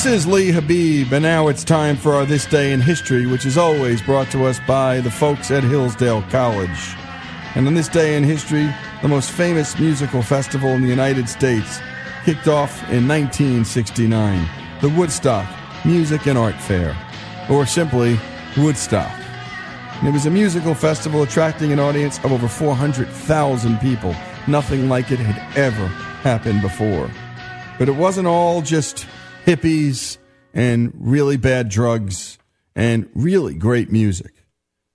This is Lee Habib, and now it's time for our This Day in History, which is always brought to us by the folks at Hillsdale College. And on this day in history, the most famous musical festival in the United States kicked off in 1969 the Woodstock Music and Art Fair, or simply Woodstock. It was a musical festival attracting an audience of over 400,000 people. Nothing like it had ever happened before. But it wasn't all just hippies and really bad drugs and really great music.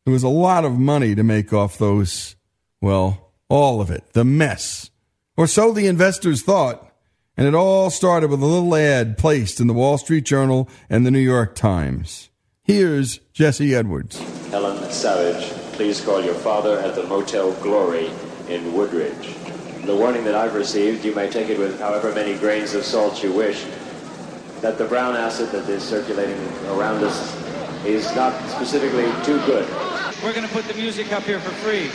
There was a lot of money to make off those, well, all of it, the mess. Or so the investors thought. And it all started with a little ad placed in the Wall Street Journal and the New York Times. Here's Jesse Edwards. Helen Savage, please call your father at the Motel Glory in Woodridge. The warning that I've received, you may take it with however many grains of salt you wish, that the brown acid that is circulating around us is not specifically too good. We're going to put the music up here for free.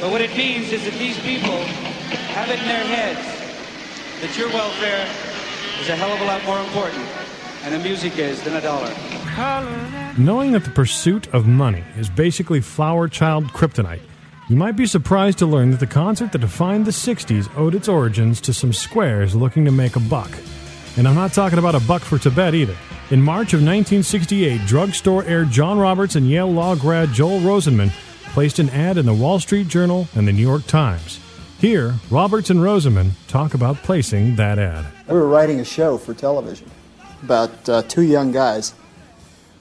But what it means is that these people have it in their heads that your welfare is a hell of a lot more important, and the music is, than a dollar. Knowing that the pursuit of money is basically flower child kryptonite, you might be surprised to learn that the concert that defined the 60s owed its origins to some squares looking to make a buck. And I'm not talking about a buck for Tibet either. In March of 1968, drugstore heir John Roberts and Yale law grad Joel Rosenman placed an ad in the Wall Street Journal and the New York Times. Here, Roberts and Rosenman talk about placing that ad. We were writing a show for television about uh, two young guys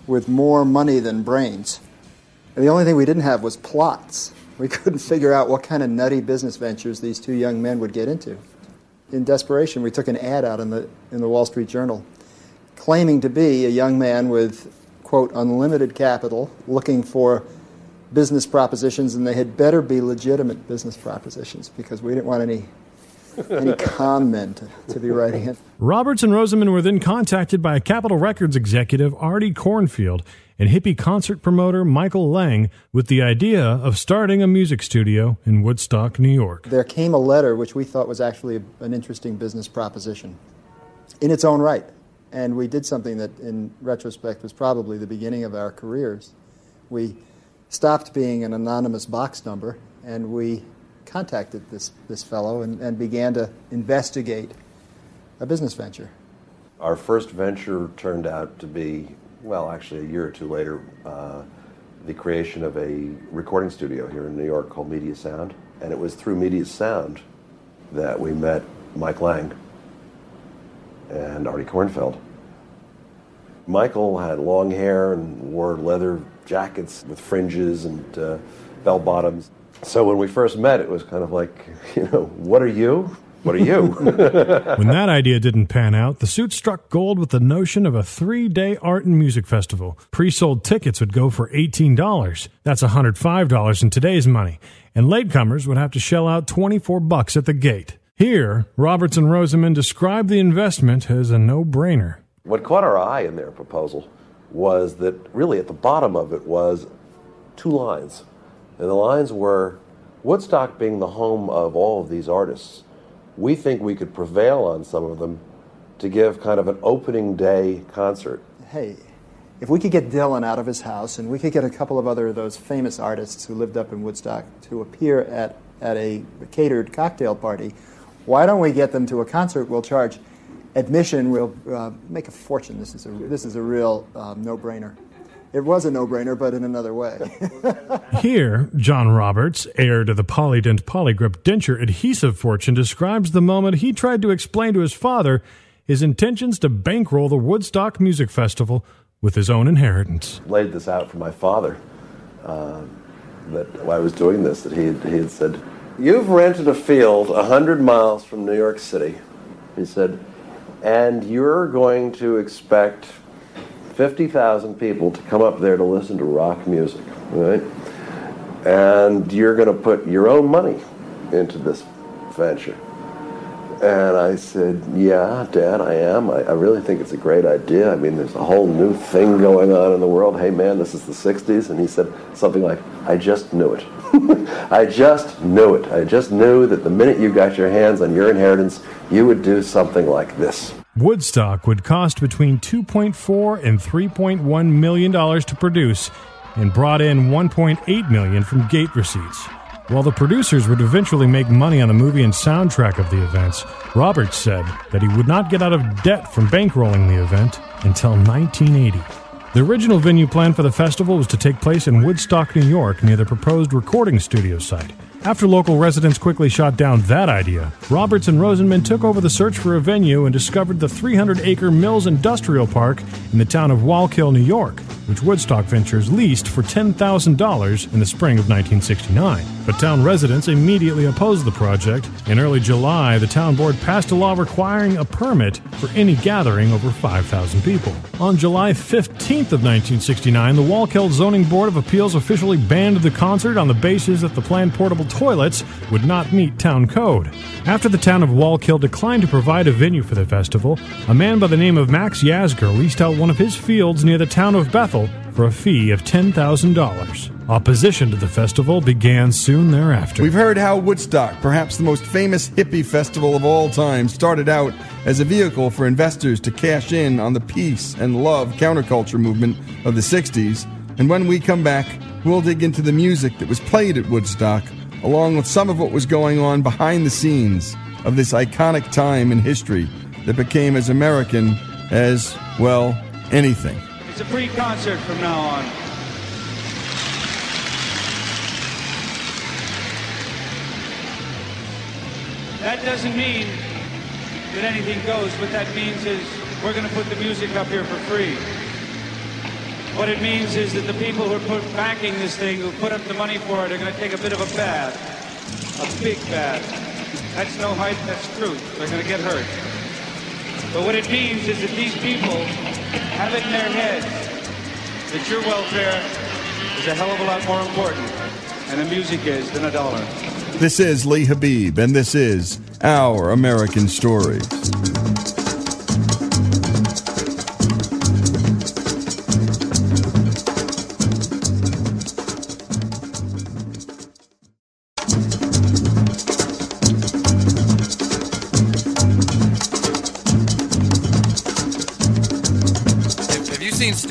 with more money than brains. And the only thing we didn't have was plots. We couldn't figure out what kind of nutty business ventures these two young men would get into. In desperation, we took an ad out in the, in the Wall Street Journal claiming to be a young man with, quote, unlimited capital looking for business propositions, and they had better be legitimate business propositions because we didn't want any any comment to be writing it. Roberts and Rosenman were then contacted by a Capitol Records executive, Artie Kornfeld, and hippie concert promoter Michael Lang with the idea of starting a music studio in Woodstock, New York. There came a letter which we thought was actually an interesting business proposition in its own right. And we did something that, in retrospect, was probably the beginning of our careers. We stopped being an anonymous box number and we contacted this, this fellow and, and began to investigate a business venture. Our first venture turned out to be, well, actually, a year or two later, uh, the creation of a recording studio here in New York called Media Sound. And it was through Media Sound that we met Mike Lang and Artie Kornfeld. Michael had long hair and wore leather jackets with fringes and uh, bell bottoms. So when we first met, it was kind of like, you know, what are you? What are you? when that idea didn't pan out, the suit struck gold with the notion of a three day art and music festival. Pre sold tickets would go for $18. That's $105 in today's money. And latecomers would have to shell out 24 bucks at the gate. Here, Roberts and Rosenman described the investment as a no brainer. What caught our eye in their proposal was that really at the bottom of it was two lines. And the lines were Woodstock being the home of all of these artists, we think we could prevail on some of them to give kind of an opening day concert. Hey, if we could get Dylan out of his house and we could get a couple of other of those famous artists who lived up in Woodstock to appear at, at a catered cocktail party, why don't we get them to a concert? We'll charge admission, we'll uh, make a fortune. This is a, this is a real um, no brainer. It was a no brainer, but in another way. Here, John Roberts, heir to the Polydent Polygrip denture adhesive fortune, describes the moment he tried to explain to his father his intentions to bankroll the Woodstock Music Festival with his own inheritance. Laid this out for my father uh, that while I was doing this, that he had, he had said, You've rented a field 100 miles from New York City. He said, and you're going to expect 50,000 people to come up there to listen to rock music, right? And you're going to put your own money into this venture. And I said, Yeah, Dad, I am. I, I, really think it's a great idea. I mean, there's a whole new thing going on in the world. Hey, man, this is the 60s. And he said something like, I just knew it. I just knew it. I just knew that the minute you got your hands on your inheritance, you would do something like this. Woodstock would cost between 2.4 and 3.1 million dollars to produce and brought in 1.8 million from gate receipts. While the producers would eventually make money on the movie and soundtrack of the events, Roberts said that he would not get out of debt from bankrolling the event until 1980. The original venue plan for the festival was to take place in Woodstock, New York, near the proposed recording studio site. After local residents quickly shot down that idea, Roberts and Rosenman took over the search for a venue and discovered the 300 acre Mills Industrial Park in the town of Wallkill, New York, which Woodstock Ventures leased for $10,000 in the spring of 1969. But town residents immediately opposed the project. In early July, the town board passed a law requiring a permit for any gathering over 5,000 people. On July 15th of 1969, the Wallkill Zoning Board of Appeals officially banned the concert on the basis that the planned portable toilets would not meet town code. After the town of Wallkill declined to provide a venue for the festival, a man by the name of Max Yasgur leased out one of his fields near the town of Bethel for a fee of $10,000. Opposition to the festival began soon thereafter. We've heard how Woodstock, perhaps the most famous hippie festival of all time, started out as a vehicle for investors to cash in on the peace and love counterculture movement of the 60s. And when we come back, we'll dig into the music that was played at Woodstock, along with some of what was going on behind the scenes of this iconic time in history that became as American as, well, anything. It's a free concert from now on. That doesn't mean that anything goes. What that means is we're going to put the music up here for free. What it means is that the people who are put, backing this thing, who put up the money for it, are going to take a bit of a bath. A big bath. That's no hype, that's truth. They're going to get hurt. But what it means is that these people have it in their heads that your welfare is a hell of a lot more important, and the music is, than a dollar. This is Lee Habib, and this is Our American Stories.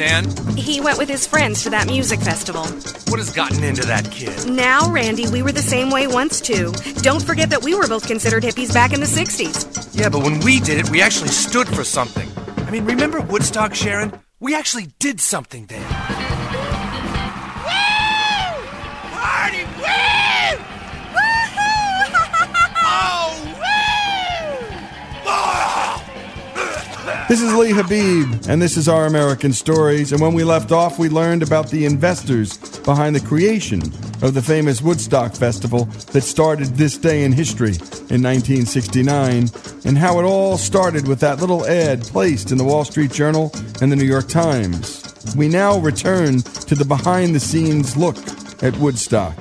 Have you seen Stan? He went with his friends to that music festival. What has gotten into that kid? Now, Randy, we were the same way once too. Don't forget that we were both considered hippies back in the 60s. Yeah, but when we did it, we actually stood for something. I mean, remember Woodstock, Sharon? We actually did something there. This is Lee Habib, and this is Our American Stories. And when we left off, we learned about the investors behind the creation of the famous Woodstock Festival that started this day in history in 1969, and how it all started with that little ad placed in the Wall Street Journal and the New York Times. We now return to the behind the scenes look at Woodstock.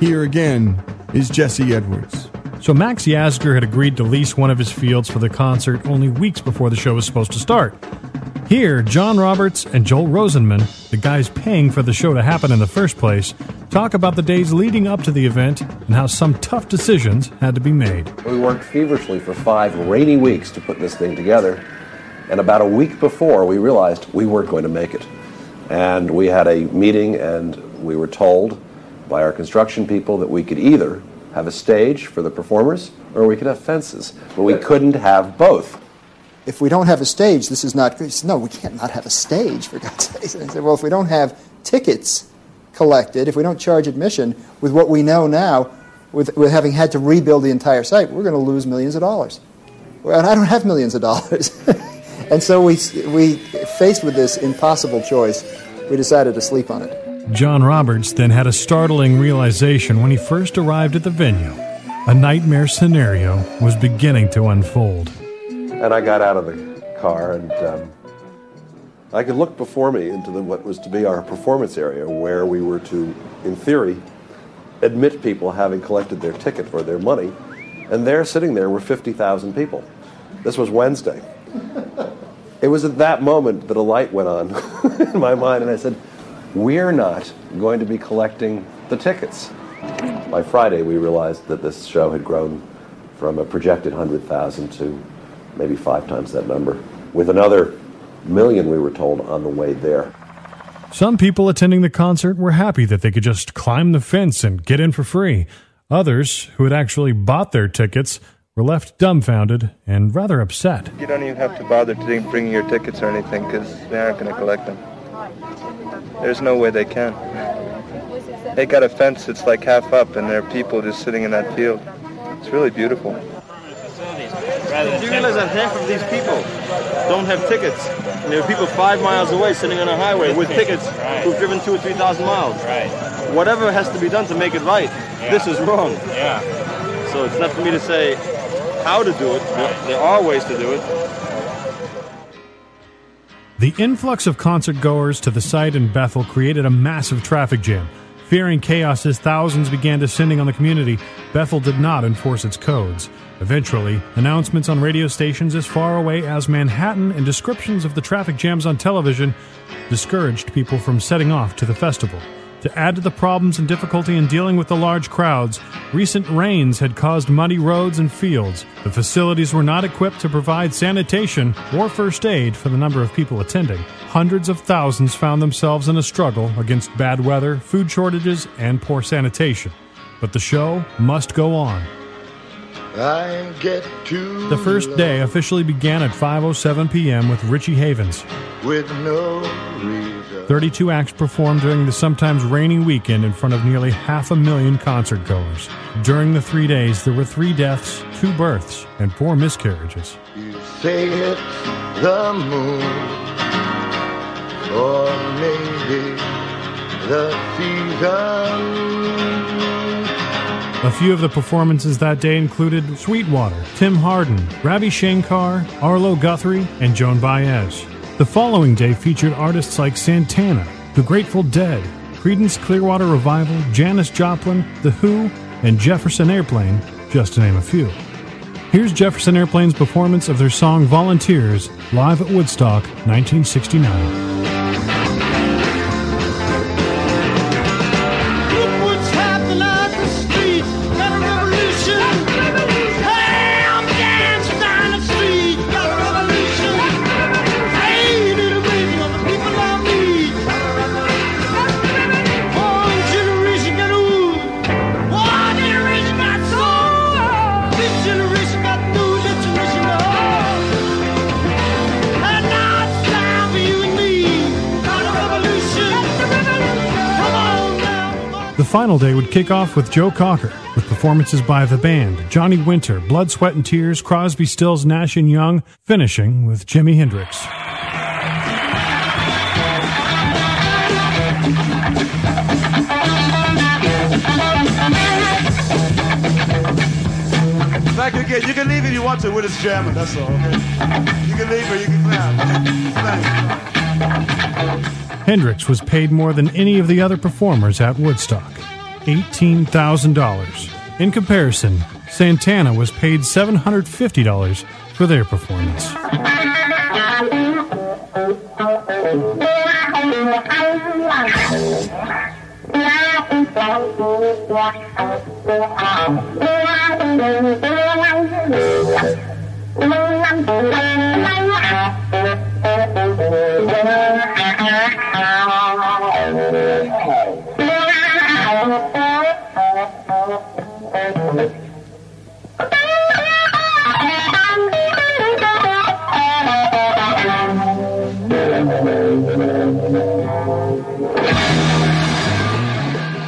Here again is Jesse Edwards. So Max Yasgur had agreed to lease one of his fields for the concert only weeks before the show was supposed to start. Here, John Roberts and Joel Rosenman, the guys paying for the show to happen in the first place, talk about the days leading up to the event and how some tough decisions had to be made. We worked feverishly for five rainy weeks to put this thing together. And about a week before, we realized we weren't going to make it. And we had a meeting, and we were told by our construction people that we could either have a stage for the performers or we could have fences. But we couldn't have both. If we don't have a stage, this is not good. No, we can't not have a stage, for God's sake. I said, well, if we don't have tickets collected, if we don't charge admission with what we know now, with, with having had to rebuild the entire site, we're going to lose millions of dollars. And I don't have millions of dollars. and so we, we, faced with this impossible choice, we decided to sleep on it. John Roberts then had a startling realization when he first arrived at the venue. A nightmare scenario was beginning to unfold. And I got out of the car, and um, I could look before me into the, what was to be our performance area, where we were to, in theory, admit people having collected their ticket or their money. And there, sitting there, were 50,000 people. This was Wednesday. It was at that moment that a light went on in my mind, and I said, We're not going to be collecting the tickets. By Friday, we realized that this show had grown from a projected 100,000 to maybe five times that number, with another million, we were told, on the way there. Some people attending the concert were happy that they could just climb the fence and get in for free. Others, who had actually bought their tickets, were left dumbfounded and rather upset. You don't even have to bother to bring your tickets or anything because they aren't going to collect them. There's no way they can. They got a fence that's like half up, and there are people just sitting in that field. It's really beautiful. Do you realize that half of these people don't have tickets? And there are people five miles away sitting on a highway with tickets who've driven two or three thousand miles. Right. Whatever has to be done to make it right, this is wrong. Yeah. So it's not for me to say how to do it. There are ways to do it. The influx of concert goers to the site in Bethel created a massive traffic jam. Fearing chaos as thousands began descending on the community, Bethel did not enforce its codes. Eventually, announcements on radio stations as far away as Manhattan and descriptions of the traffic jams on television discouraged people from setting off to the festival. To add to the problems and difficulty in dealing with the large crowds, recent rains had caused muddy roads and fields. The facilities were not equipped to provide sanitation or first aid for the number of people attending. Hundreds of thousands found themselves in a struggle against bad weather, food shortages, and poor sanitation. But the show must go on. I get to The first day officially began at 5:07 p.m. with Richie Havens. with no reason. 32 acts performed during the sometimes rainy weekend in front of nearly half a million concert goers. During the 3 days, there were 3 deaths, 2 births, and 4 miscarriages. You say it's the moon, or maybe the season. A few of the performances that day included Sweetwater, Tim Hardin, Ravi Shankar, Arlo Guthrie, and Joan Baez. The following day featured artists like Santana, The Grateful Dead, Creedence Clearwater Revival, Janis Joplin, The Who, and Jefferson Airplane, just to name a few. Here's Jefferson Airplane's performance of their song Volunteers live at Woodstock 1969. Final day would kick off with Joe Cocker, with performances by the band, Johnny Winter, Blood, Sweat, and Tears, Crosby, Stills, Nash and Young, finishing with Jimi Hendrix. Back again. You can leave if you want to. We're just jamming. That's all. Okay. You can leave or you can clap. Thanks. Hendrix was paid more than any of the other performers at Woodstock $18,000. In comparison, Santana was paid $750 for their performance.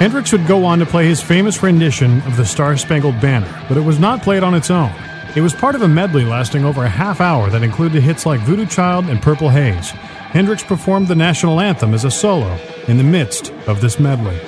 Hendrix would go on to play his famous rendition of the Star Spangled Banner, but it was not played on its own. It was part of a medley lasting over a half hour that included hits like Voodoo Child and Purple Haze. Hendrix performed the national anthem as a solo in the midst of this medley.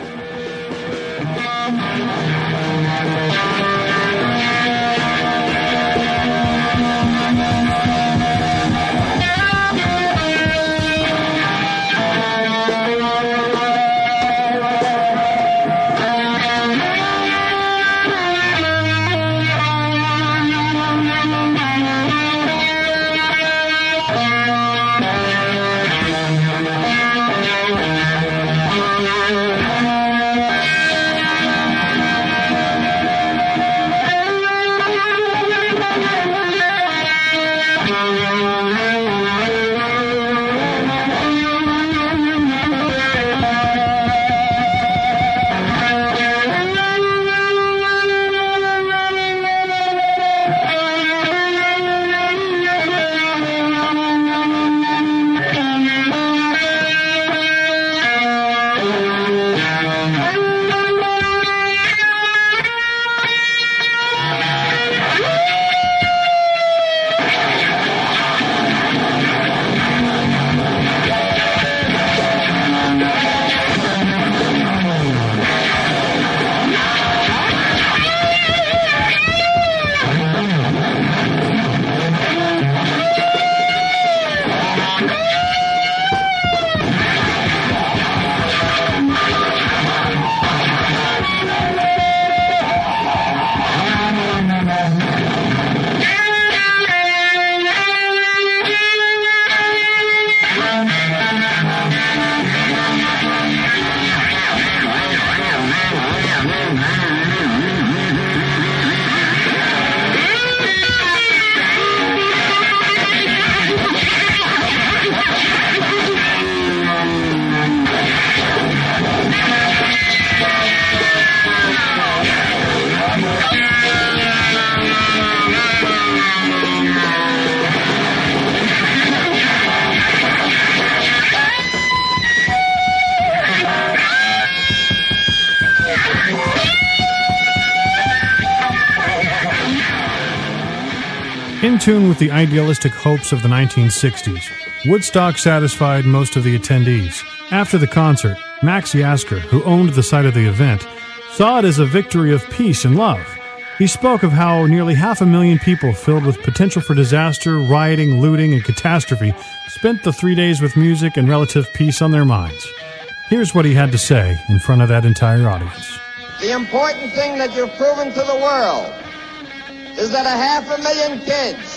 Tune with the idealistic hopes of the 1960s, Woodstock satisfied most of the attendees. After the concert, Max Yasgur, who owned the site of the event, saw it as a victory of peace and love. He spoke of how nearly half a million people filled with potential for disaster, rioting, looting, and catastrophe spent the three days with music and relative peace on their minds. Here's what he had to say in front of that entire audience. The important thing that you've proven to the world is that a half a million kids,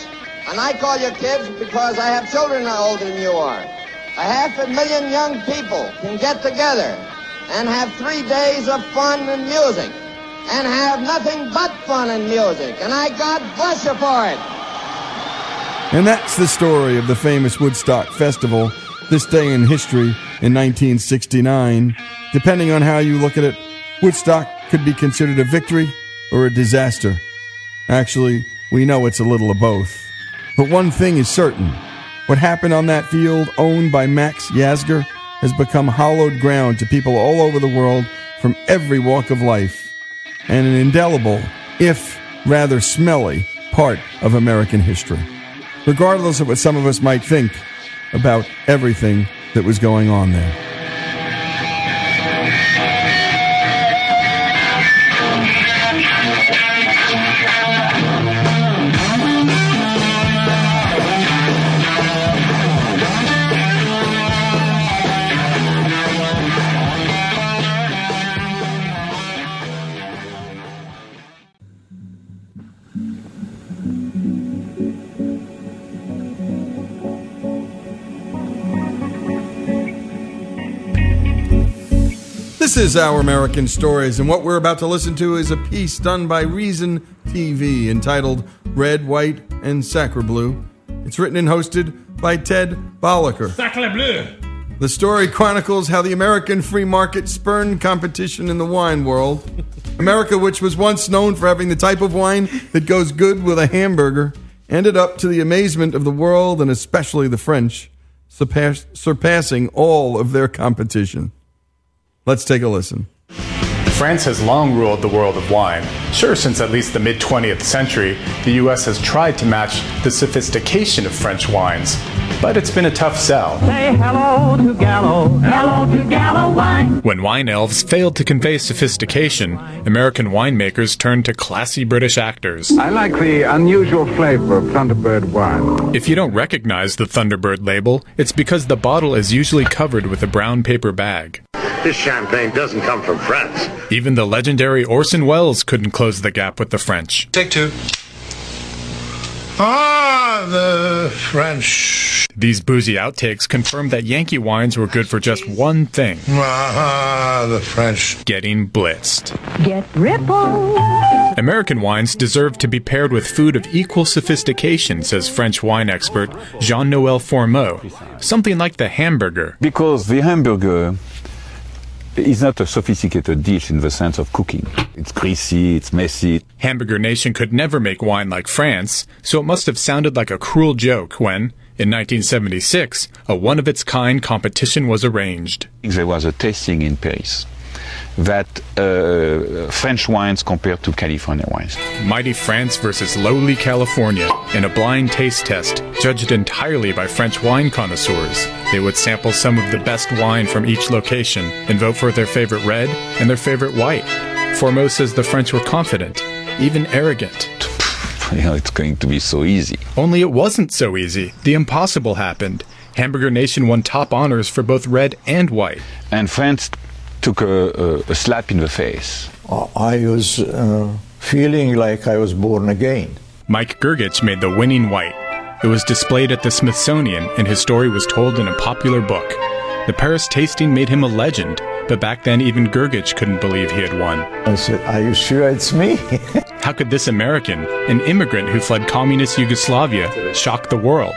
and I call you kids because I have children now older than you are, a half a million young people can get together and have three days of fun and music and have nothing but fun and music. And I God bless you for it. And that's the story of the famous Woodstock Festival, this day in history in 1969. Depending on how you look at it, Woodstock could be considered a victory or a disaster. Actually, we know it's a little of both. But one thing is certain what happened on that field, owned by Max Yasgur, has become hallowed ground to people all over the world from every walk of life, and an indelible, if rather smelly, part of American history regardless of what some of us might think about everything that was going on there. Is Our American Stories, and what we're about to listen to is a piece done by Reason TV entitled Red, White, and Sacre Blue. It's written and hosted by Ted Balaker. Sacre bleu! The story chronicles how the American free market spurned competition in the wine world. America, which was once known for having the type of wine that goes good with a hamburger, ended up to the amazement of the world and especially the French, surpass- surpassing all of their competition. Let's take a listen. France has long ruled the world of wine. Sure, since at least the mid 20th century, the US has tried to match the sophistication of French wines. But it's been a tough sell. Say hello to Gallo, hello to Gallo wine. When wine elves failed to convey sophistication, American winemakers turned to classy British actors. I like the unusual flavor of Thunderbird wine. If you don't recognize the Thunderbird label, it's because the bottle is usually covered with a brown paper bag. This champagne doesn't come from France. Even the legendary Orson Welles couldn't close the gap with the French. Take two. Ah, the French. These boozy outtakes confirmed that Yankee wines were good for just one thing Ah, the French. getting blitzed. Get ripple. American wines deserve to be paired with food of equal sophistication, says French wine expert Jean Noel Fourmeaux. Something like the hamburger. Because the hamburger is not a sophisticated dish in the sense of cooking. It's greasy, it's messy. Hamburger Nation could never make wine like France, so it must have sounded like a cruel joke when, in 1976, a one of its kind competition was arranged. There was a tasting in Paris that uh, French wines compared to California wines. Mighty France versus lowly California in a blind taste test judged entirely by French wine connoisseurs. They would sample some of the best wine from each location and vote for their favorite red and their favorite white. Fourmeaux says the French were confident, even arrogant. You know, it's going to be so easy. Only it wasn't so easy. The impossible happened. Hamburger Nation won top honors for both red and white. And France took a, a, a slap in the face. I was uh, feeling like I was born again. Mike Grgich made the winning white. It was displayed at the Smithsonian, and his story was told in a popular book. The Paris tasting made him a legend, but back then even Grgich couldn't believe he had won. I said, Are you sure it's me? How could this American, an immigrant who fled communist Yugoslavia, shock the world?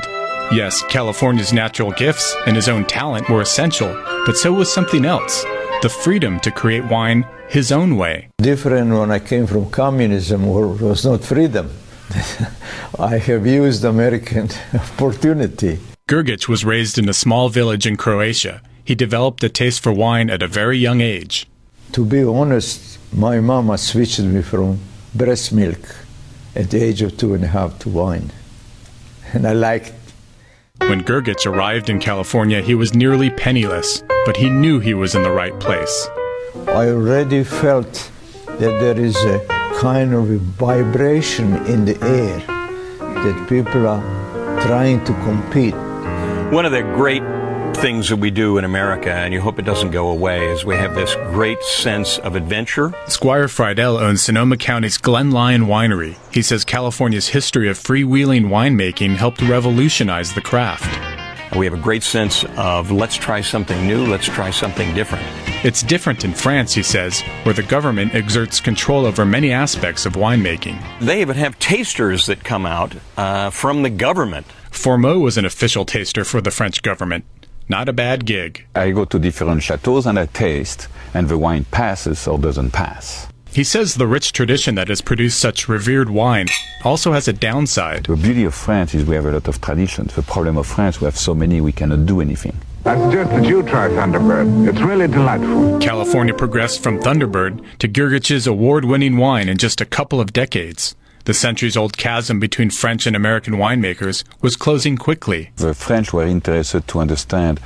Yes, California's natural gifts and his own talent were essential, but so was something else the freedom to create wine his own way. Different when I came from communism, where it was not freedom. I have used American opportunity. Grgich was raised in a small village in Croatia. He developed a taste for wine at a very young age. To be honest, my mama switched me from breast milk at the age of two and a half to wine. and I liked When Grgich arrived in California, he was nearly penniless, but he knew he was in the right place. I already felt that there is a kind of a vibration in the air that people are trying to compete. One of the great things that we do in America, and you hope it doesn't go away, is we have this great sense of adventure. Squire Fridell owns Sonoma County's Glen Lyon Winery. He says California's history of freewheeling winemaking helped revolutionize the craft. We have a great sense of let's try something new, let's try something different. It's different in France, he says, where the government exerts control over many aspects of winemaking. They even have tasters that come out uh, from the government. Fourmeaux was an official taster for the French government. Not a bad gig. I go to different chateaus and I taste, and the wine passes or doesn't pass. He says the rich tradition that has produced such revered wine also has a downside. The beauty of France is we have a lot of traditions. The problem of France, we have so many we cannot do anything. I suggest that you try Thunderbird. It's really delightful. California progressed from Thunderbird to Grgich's award winning wine in just a couple of decades. The centuries old chasm between French and American winemakers was closing quickly. The French were interested to understand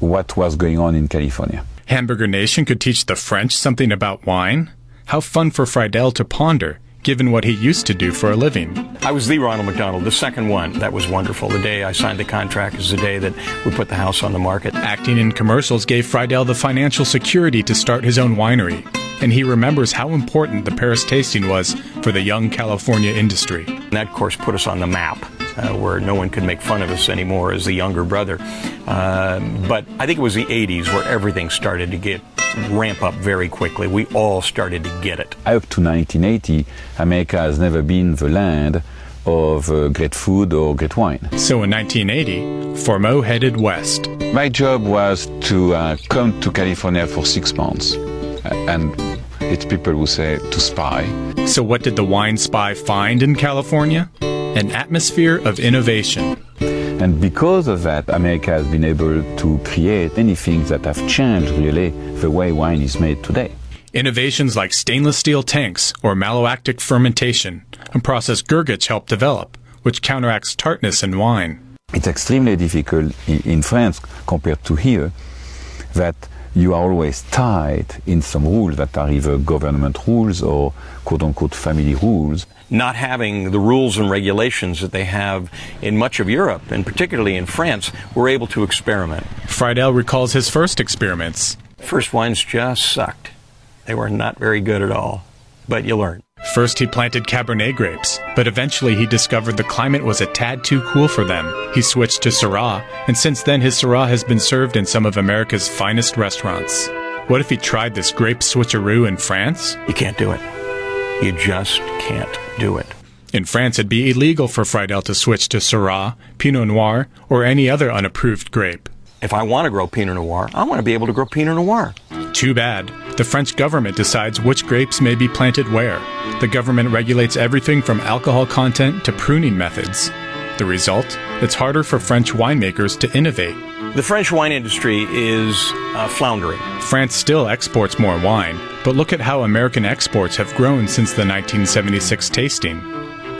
what was going on in California. Hamburger Nation could teach the French something about wine? How fun for Fridell to ponder, given what he used to do for a living. I was the Ronald McDonald, the second one. That was wonderful. The day I signed the contract is the day that we put the house on the market. Acting in commercials gave Fridell the financial security to start his own winery, and he remembers how important the Paris tasting was for the young California industry. And that, of course, put us on the map. Uh, where no one could make fun of us anymore as the younger brother. Uh, but I think it was the 80s where everything started to get ramp up very quickly. We all started to get it. Up to 1980, America has never been the land of uh, great food or great wine. So in 1980, Fourmeaux headed west. My job was to uh, come to California for six months. Uh, and it's people who say to spy. So what did the wine spy find in California? An atmosphere of innovation. And because of that, America has been able to create many things that have changed really the way wine is made today. Innovations like stainless steel tanks or malolactic fermentation, a process Grgich helped develop, which counteracts tartness in wine. It's extremely difficult in France compared to here that you are always tied in some rules that are either government rules or quote unquote family rules. Not having the rules and regulations that they have in much of Europe, and particularly in France, we're able to experiment. Fridell recalls his first experiments. First wines just sucked. They were not very good at all, but you learn. First, he planted Cabernet grapes, but eventually he discovered the climate was a tad too cool for them. He switched to Syrah, and since then his Syrah has been served in some of America's finest restaurants. What if he tried this grape switcheroo in France? You can't do it. You just can't do it. In France, it'd be illegal for Fridell to switch to Syrah, Pinot Noir, or any other unapproved grape. If I want to grow Pinot Noir, I want to be able to grow Pinot Noir. Too bad. The French government decides which grapes may be planted where. The government regulates everything from alcohol content to pruning methods. The result? It's harder for French winemakers to innovate. The French wine industry is uh, floundering. France still exports more wine, but look at how American exports have grown since the 1976 tasting.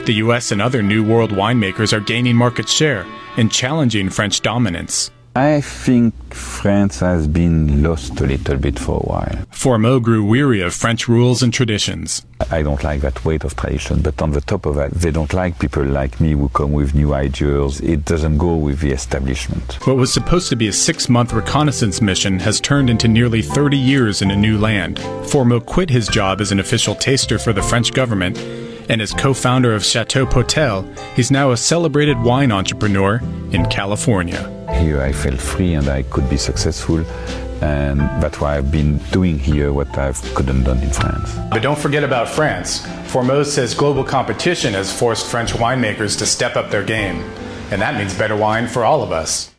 The US and other New World winemakers are gaining market share and challenging French dominance. I think France has been lost a little bit for a while. Fourmeaux grew weary of French rules and traditions. I don't like that weight of tradition, but on the top of that, they don't like people like me who come with new ideas. It doesn't go with the establishment. What was supposed to be a six month reconnaissance mission has turned into nearly 30 years in a new land. Fourmeaux quit his job as an official taster for the French government and as co founder of Chateau Potelle, he's now a celebrated wine entrepreneur in California. Here I felt free and I could be successful, and that's why I've been doing here what I couldn't done in France. But don't forget about France. Fourmeaux says global competition has forced French winemakers to step up their game, and that means better wine for all of us.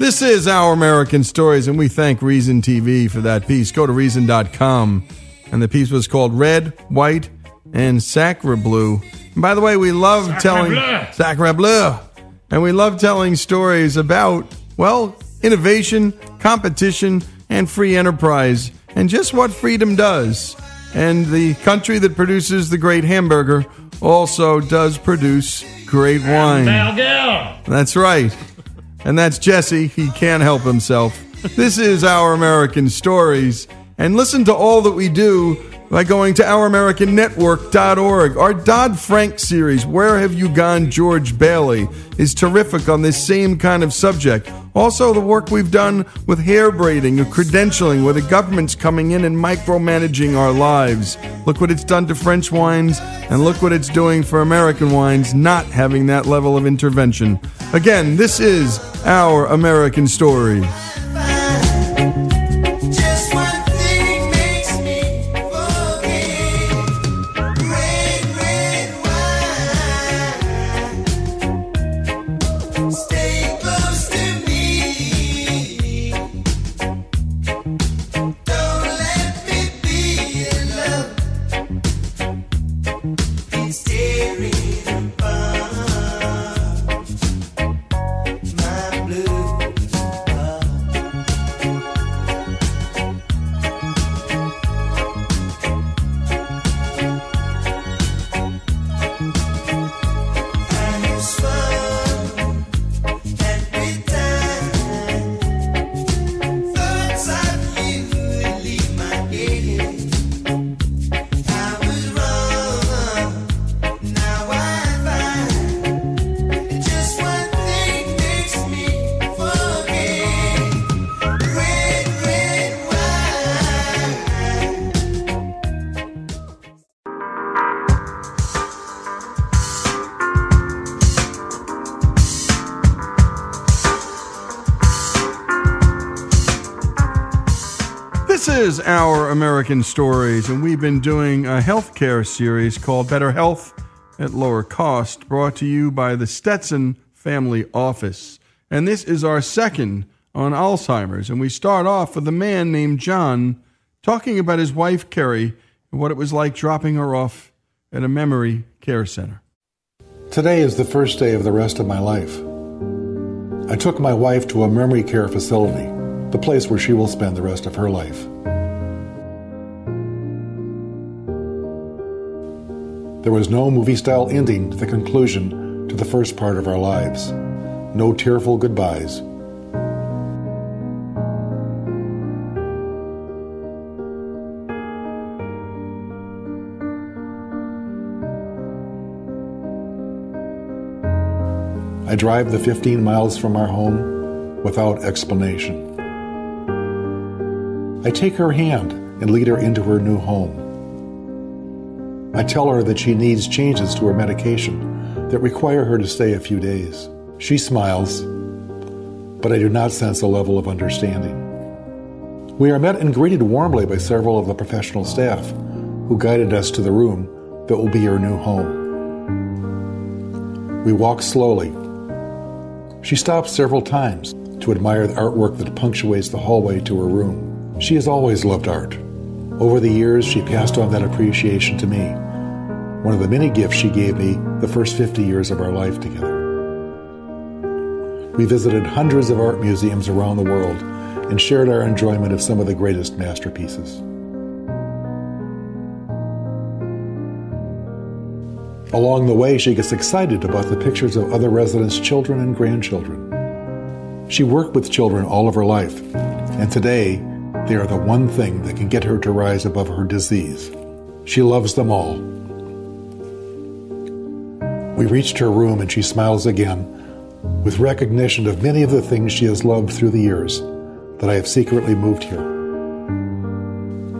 This is Our American Stories, and we thank Reason TV for that piece. Go to Reason.com, and the piece was called Red, White, and Sacre Blue. And by the way, we love Sacre telling bleu. Sacre Bleu, and we love telling stories about well innovation, competition, and free enterprise, and just what freedom does. And the country that produces the great hamburger also does produce great wine. That's right. And that's Jesse. He can't help himself. This is Our American Stories. And listen to all that we do by going to ouramericannetwork.org. Our Dodd Frank series, Where Have You Gone, George Bailey, is terrific on this same kind of subject. Also, the work we've done with hair braiding or credentialing, where the government's coming in and micromanaging our lives. Look what it's done to French wines, and look what it's doing for American wines, not having that level of intervention. Again, this is Our American Stories. Our American Stories, and we've been doing a healthcare series called Better Health at Lower Cost, brought to you by the Stetson Family Office. And this is our second on Alzheimer's. And we start off with a man named John talking about his wife, Kerry, and what it was like dropping her off at a memory care center. Today is the first day of the rest of my life. I took my wife to a memory care facility, the place where she will spend the rest of her life. There was no movie style ending to the conclusion to the first part of our lives. No tearful goodbyes. I drive the 15 miles from our home without explanation. I take her hand and lead her into her new home. I tell her that she needs changes to her medication that require her to stay a few days. She smiles, but I do not sense a level of understanding. We are met and greeted warmly by several of the professional staff who guided us to the room that will be her new home. We walk slowly. She stops several times to admire the artwork that punctuates the hallway to her room. She has always loved art. Over the years, she passed on that appreciation to me, one of the many gifts she gave me the first 50 years of our life together. We visited hundreds of art museums around the world and shared our enjoyment of some of the greatest masterpieces. Along the way, she gets excited about the pictures of other residents' children and grandchildren. She worked with children all of her life, and today they are the one thing that can get her to rise above her disease. She loves them all. We reached her room and she smiles again with recognition of many of the things she has loved through the years that I have secretly moved here.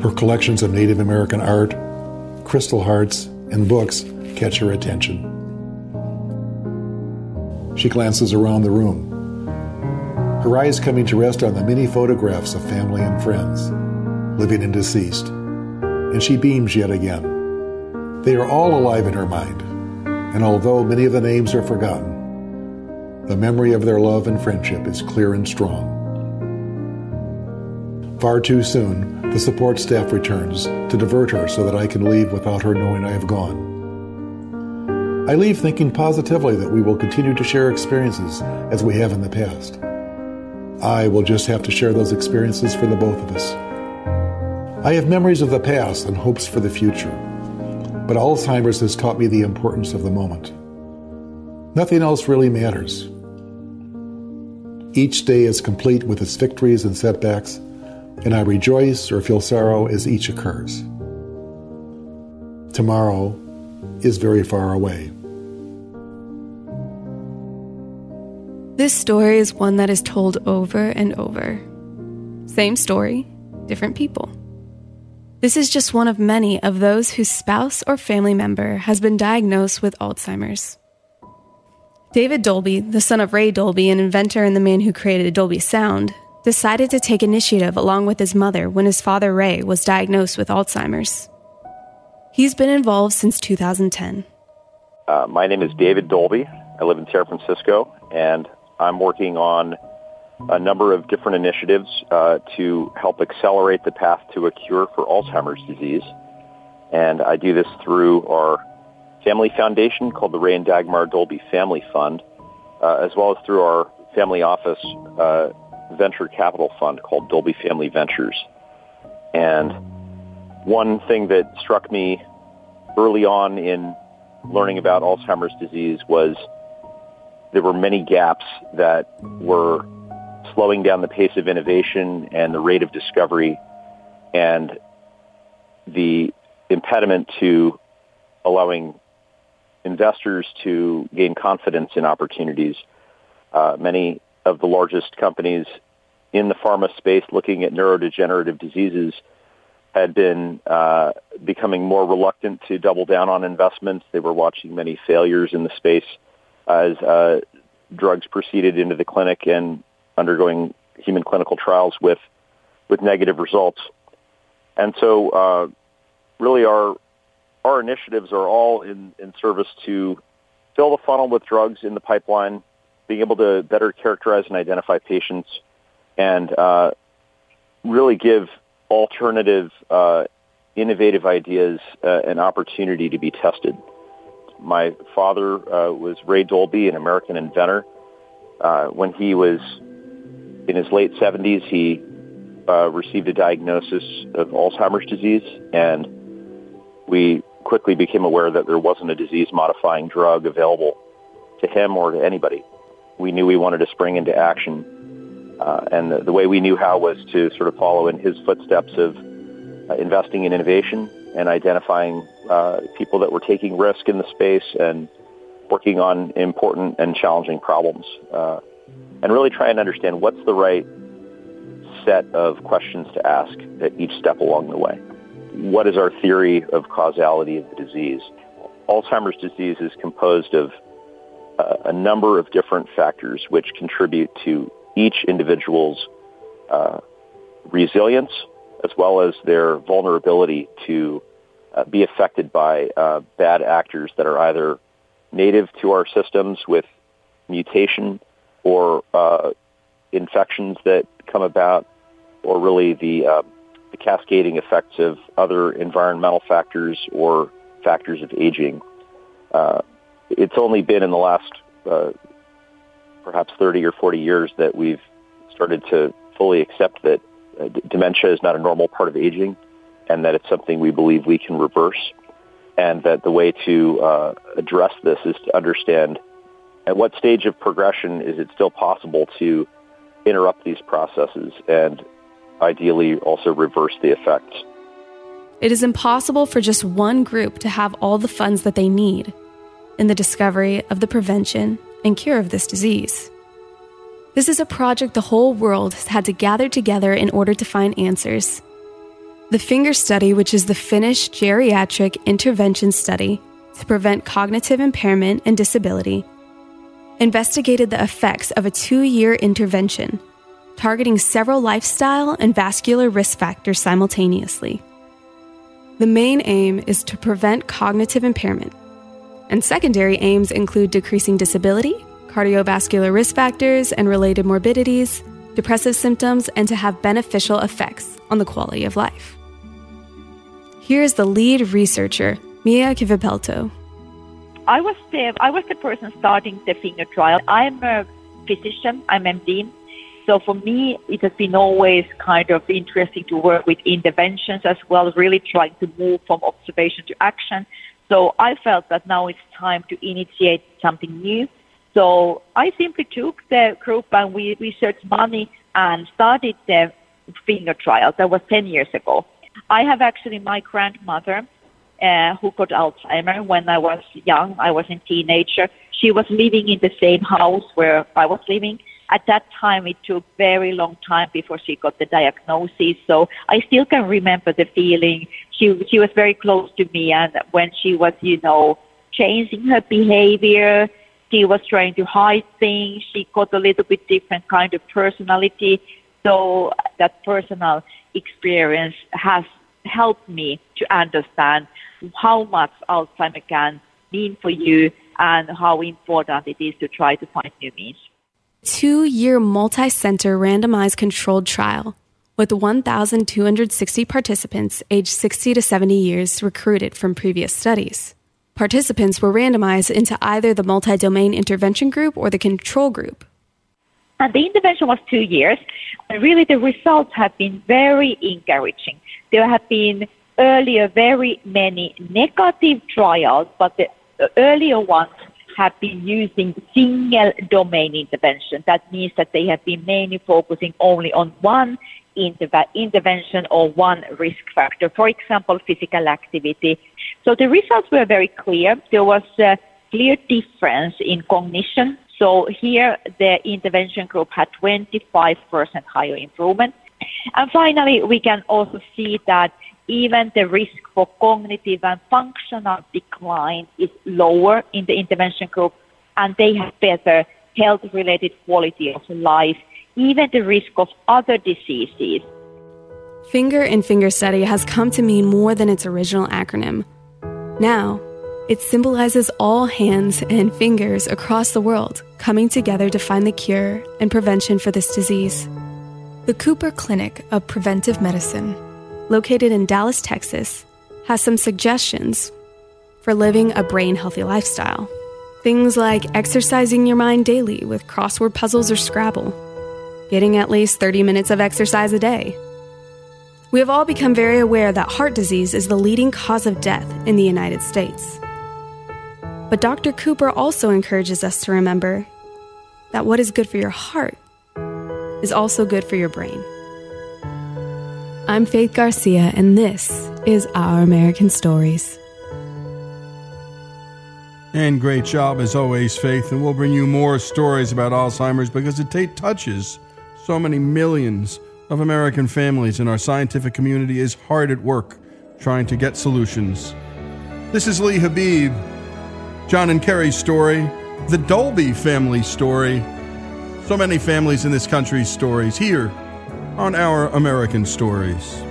Her collections of Native American art, crystal hearts, and books catch her attention. She glances around the room, her eyes coming to rest on the many photographs of family and friends, living and deceased, and she beams yet again. They are all alive in her mind, and although many of the names are forgotten, the memory of their love and friendship is clear and strong. Far too soon, the support staff returns to divert her so that I can leave without her knowing I have gone. I leave thinking positively that we will continue to share experiences as we have in the past. I will just have to share those experiences for the both of us. I have memories of the past and hopes for the future, But Alzheimer's has taught me the importance of the moment. Nothing else really matters. Each day is complete with its victories and setbacks, and I rejoice or feel sorrow as each occurs. Tomorrow is very far away. This story is one that is told over and over. Same story, different people. This is just one of many of those whose spouse or family member has been diagnosed with Alzheimer's. David Dolby, the son of Ray Dolby, an inventor and the man who created Dolby Sound, decided to take initiative along with his mother when his father Ray was diagnosed with Alzheimer's. He's been involved since 2010. Uh, my name is David Dolby. I live in San Francisco, and I'm working on a number of different initiatives uh, to help accelerate the path to a cure for Alzheimer's disease. And I do this through our family foundation called the Ray and Dagmar Dolby Family Fund, uh, as well as through our family office uh, venture capital fund called Dolby Family Ventures. And one thing that struck me early on in learning about Alzheimer's disease was there were many gaps that were slowing down the pace of innovation and the rate of discovery and the impediment to allowing investors to gain confidence in opportunities. Uh, many of the largest companies in the pharma space looking at neurodegenerative diseases had been uh, becoming more reluctant to double down on investments. They were watching many failures in the space as uh, drugs proceeded into the clinic and undergoing human clinical trials with with negative results. And so, uh, really, our our initiatives are all in, in service to fill the funnel with drugs in the pipeline, being able to better characterize and identify patients, and uh, really give alternative, uh, innovative ideas uh, an opportunity to be tested. My father uh, was Ray Dolby, an American inventor. Uh, when he was in his late 70s, he uh, received a diagnosis of Alzheimer's disease, and we quickly became aware that there wasn't a disease-modifying drug available to him or to anybody. We knew we wanted to spring into action, uh, and the, the, way we knew how was to sort of follow in his footsteps of uh, investing in innovation and identifying uh, people that were taking risk in the space and working on important and challenging problems, uh, and really try and understand what's the right set of questions to ask at each step along the way. What is our theory of causality of the disease? Alzheimer's disease is composed of uh, a number of different factors which contribute to each individual's uh, resilience as well as their vulnerability to uh, be affected by uh, bad actors that are either native to our systems with mutation or uh, infections that come about, or really the, uh, the cascading effects of other environmental factors or factors of aging. Uh, it's only been in the last perhaps 30 or 40 years that we've started to fully accept that dementia is not a normal part of aging and that it's something we believe we can reverse and that the way to uh, address this is to understand at what stage of progression is it still possible to interrupt these processes and ideally also reverse the effects. It is impossible for just one group to have all the funds that they need in the discovery of the prevention and cure of this disease. This is a project the whole world has had to gather together in order to find answers. The FINGER study, which is the Finnish geriatric intervention study to prevent cognitive impairment and disability, investigated the effects of a two year intervention, targeting several lifestyle and vascular risk factors simultaneously. The main aim is to prevent cognitive impairment, and secondary aims include decreasing disability, cardiovascular risk factors and related morbidities, depressive symptoms, and to have beneficial effects on the quality of life. Here is the lead researcher, Mia Kivipelto. I was the I was the person starting the finger trial. I'm a physician. I'm MD. So for me, it has been always kind of interesting to work with interventions as well, really trying to move from observation to action. So I felt that now it's time to initiate something new. So I simply took the group and we researched money and started the finger trial. That was 10 years ago. I have actually my grandmother uh, who got Alzheimer when I was young. I was a teenager. She was living in the same house where I was living. At that time, it took very long time before she got the diagnosis. So I still can remember the feeling. She she was very close to me, and when she was, you know, changing her behavior, she was trying to hide things. She got a little bit different kind of personality. So that personal experience has helped me to understand how much Alzheimer can mean for you and how important it is to try to find new means. Two year multi center randomized controlled trial with 1,260 participants aged 60 to 70 years recruited from previous studies. Participants were randomized into either the multi domain intervention group or the control group. And the intervention was two years. And really, the results have been very encouraging. There have been earlier very many negative trials, but the earlier ones have been using single domain intervention. That means that they have been mainly focusing only on one interve- intervention or one risk factor, for example, physical activity. So the results were very clear. There was a clear difference in cognition. So here the intervention group had 25% higher improvement. And finally, we can also see that even the risk for cognitive and functional decline is lower in the intervention group, and they have better health related quality of life, even the risk of other diseases. Finger in Finger Study has come to mean more than its original acronym. Now, it symbolizes all hands and fingers across the world coming together to find the cure and prevention for this disease. The Cooper Clinic of Preventive Medicine, located in Dallas, Texas, has some suggestions for living a brain healthy lifestyle. Things like exercising your mind daily with crossword puzzles or Scrabble, getting at least 30 minutes of exercise a day. We have all become very aware that heart disease is the leading cause of death in the United States. But Dr. Cooper also encourages us to remember that what is good for your heart is also good for your brain. I'm Faith Garcia, and this is Our American Stories. And great job as always, Faith. And we'll bring you more stories about Alzheimer's because it t- touches so many millions of American families, and our scientific community is hard at work trying to get solutions. This is Lee Habib, John and Kerry's story, the Dolby family story. So many families in this country's stories here on Our American Stories.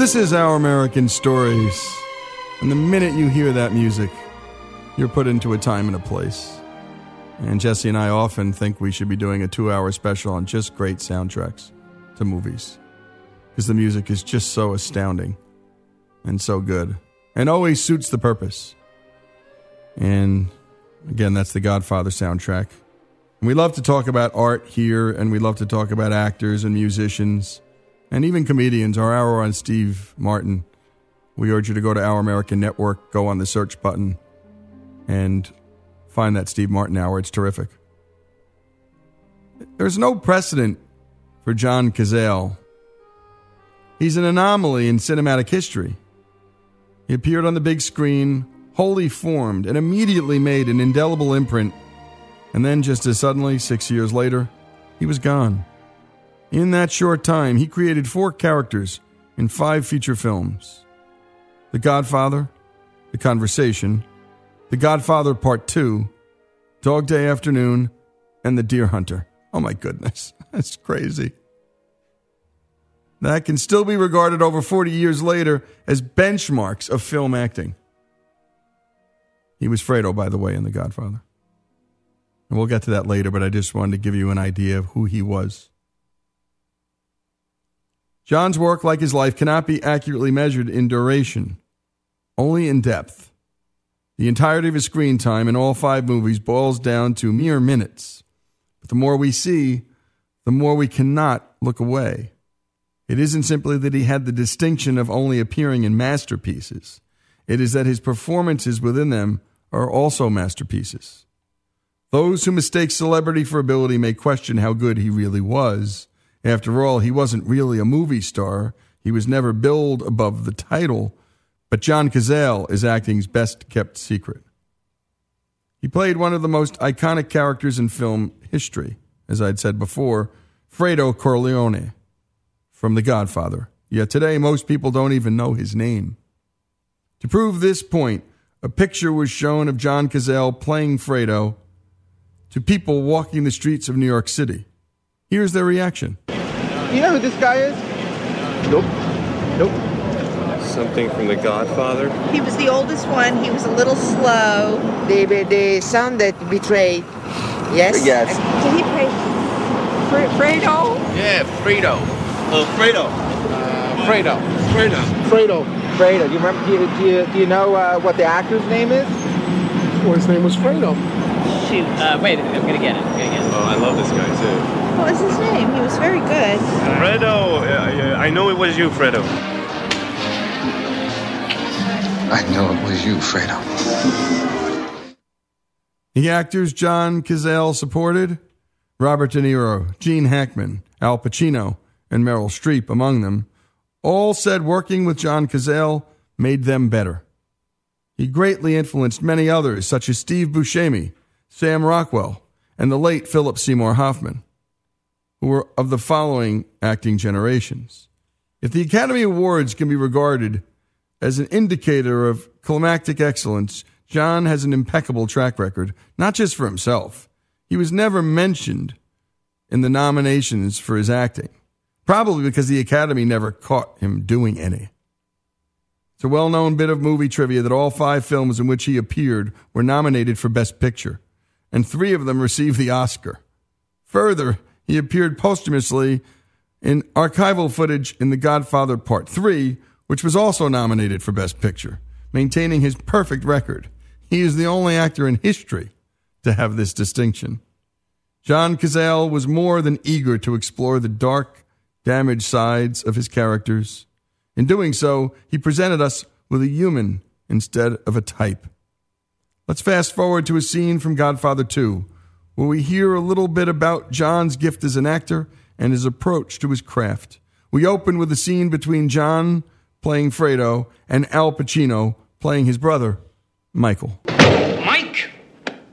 This is Our American Stories. And the minute you hear that music, you're put into a time and a place. And Jesse and I often think we should be doing a two hour special on just great soundtracks to movies. Because the music is just so astounding and so good and always suits the purpose. And again, that's the Godfather soundtrack. And we love to talk about art here, and we love to talk about actors and musicians and even comedians. Our hour on Steve Martin. We urge you to go to Our American Network, go on the search button, and find that Steve Martin hour. It's terrific. There's no precedent for John Cazale. He's an anomaly in cinematic history. He appeared on the big screen, wholly formed, and immediately made an indelible imprint. And then, just as suddenly, six years later, he was gone. In that short time, he created four characters in five feature films The Godfather, The Conversation, The Godfather Part 2, Dog Day Afternoon, and The Deer Hunter. Oh my goodness, that's crazy. That can still be regarded over 40 years later as benchmarks of film acting. He was Fredo, by the way, in The Godfather. And we'll get to that later, but I just wanted to give you an idea of who he was. John's work, like his life, cannot be accurately measured in duration, only in depth. The entirety of his screen time in all five movies boils down to mere minutes. But the more we see, the more we cannot look away. It isn't simply that he had the distinction of only appearing in masterpieces, it is that his performances within them are also masterpieces. Those who mistake celebrity for ability may question how good he really was. After all, he wasn't really a movie star. He was never billed above the title, but John Cazale is acting's best kept secret. He played one of the most iconic characters in film history, as I'd said before, Fredo Corleone from The Godfather. Yet today, most people don't even know his name. To prove this point, a picture was shown of John Cazale playing Fredo to people walking the streets of New York City. Here's their reaction. You know who this guy is? Nope. Nope. Something from The Godfather? He was the oldest one. He was a little slow. The, the son that betrayed. Yes? Yes. Did he play Fre- Fredo? Yeah, Fredo. Uh, Fredo. Fredo. Fredo. Fredo. Fredo. Do you remember? Do you, do you, do you know uh, what the actor's name is? Well, his name was Fredo. Shoot. Uh, wait, I'm gonna get it. I'm gonna get it. Oh, I love this guy too. What was his name? He was very good. Fredo. Uh, I know it was you, Fredo. I know it was you, Fredo. The actors John Cazale supported Robert De Niro, Gene Hackman, Al Pacino, and Meryl Streep among them, all said working with John Cazale made them better. He greatly influenced many others, such as Steve Buscemi, Sam Rockwell, and the late Philip Seymour Hoffman, who were of the following acting generations. If the Academy Awards can be regarded as an indicator of climactic excellence, John has an impeccable track record, not just for himself. He was never mentioned in the nominations for his acting, probably because the Academy never caught him doing any. It's a well known bit of movie trivia that all five films in which he appeared were nominated for Best Picture, and three of them received the Oscar. Further, he appeared posthumously in archival footage in The Godfather Part 3, which was also nominated for Best Picture, maintaining his perfect record. He is the only actor in history to have this distinction. John Cazale was more than eager to explore the dark, damaged sides of his characters. In doing so, he presented us with a human instead of a type. Let's fast forward to a scene from Godfather 2, where we hear a little bit about John's gift as an actor and his approach to his craft. We open with a scene between John playing Fredo and Al Pacino playing his brother, Michael. Mike,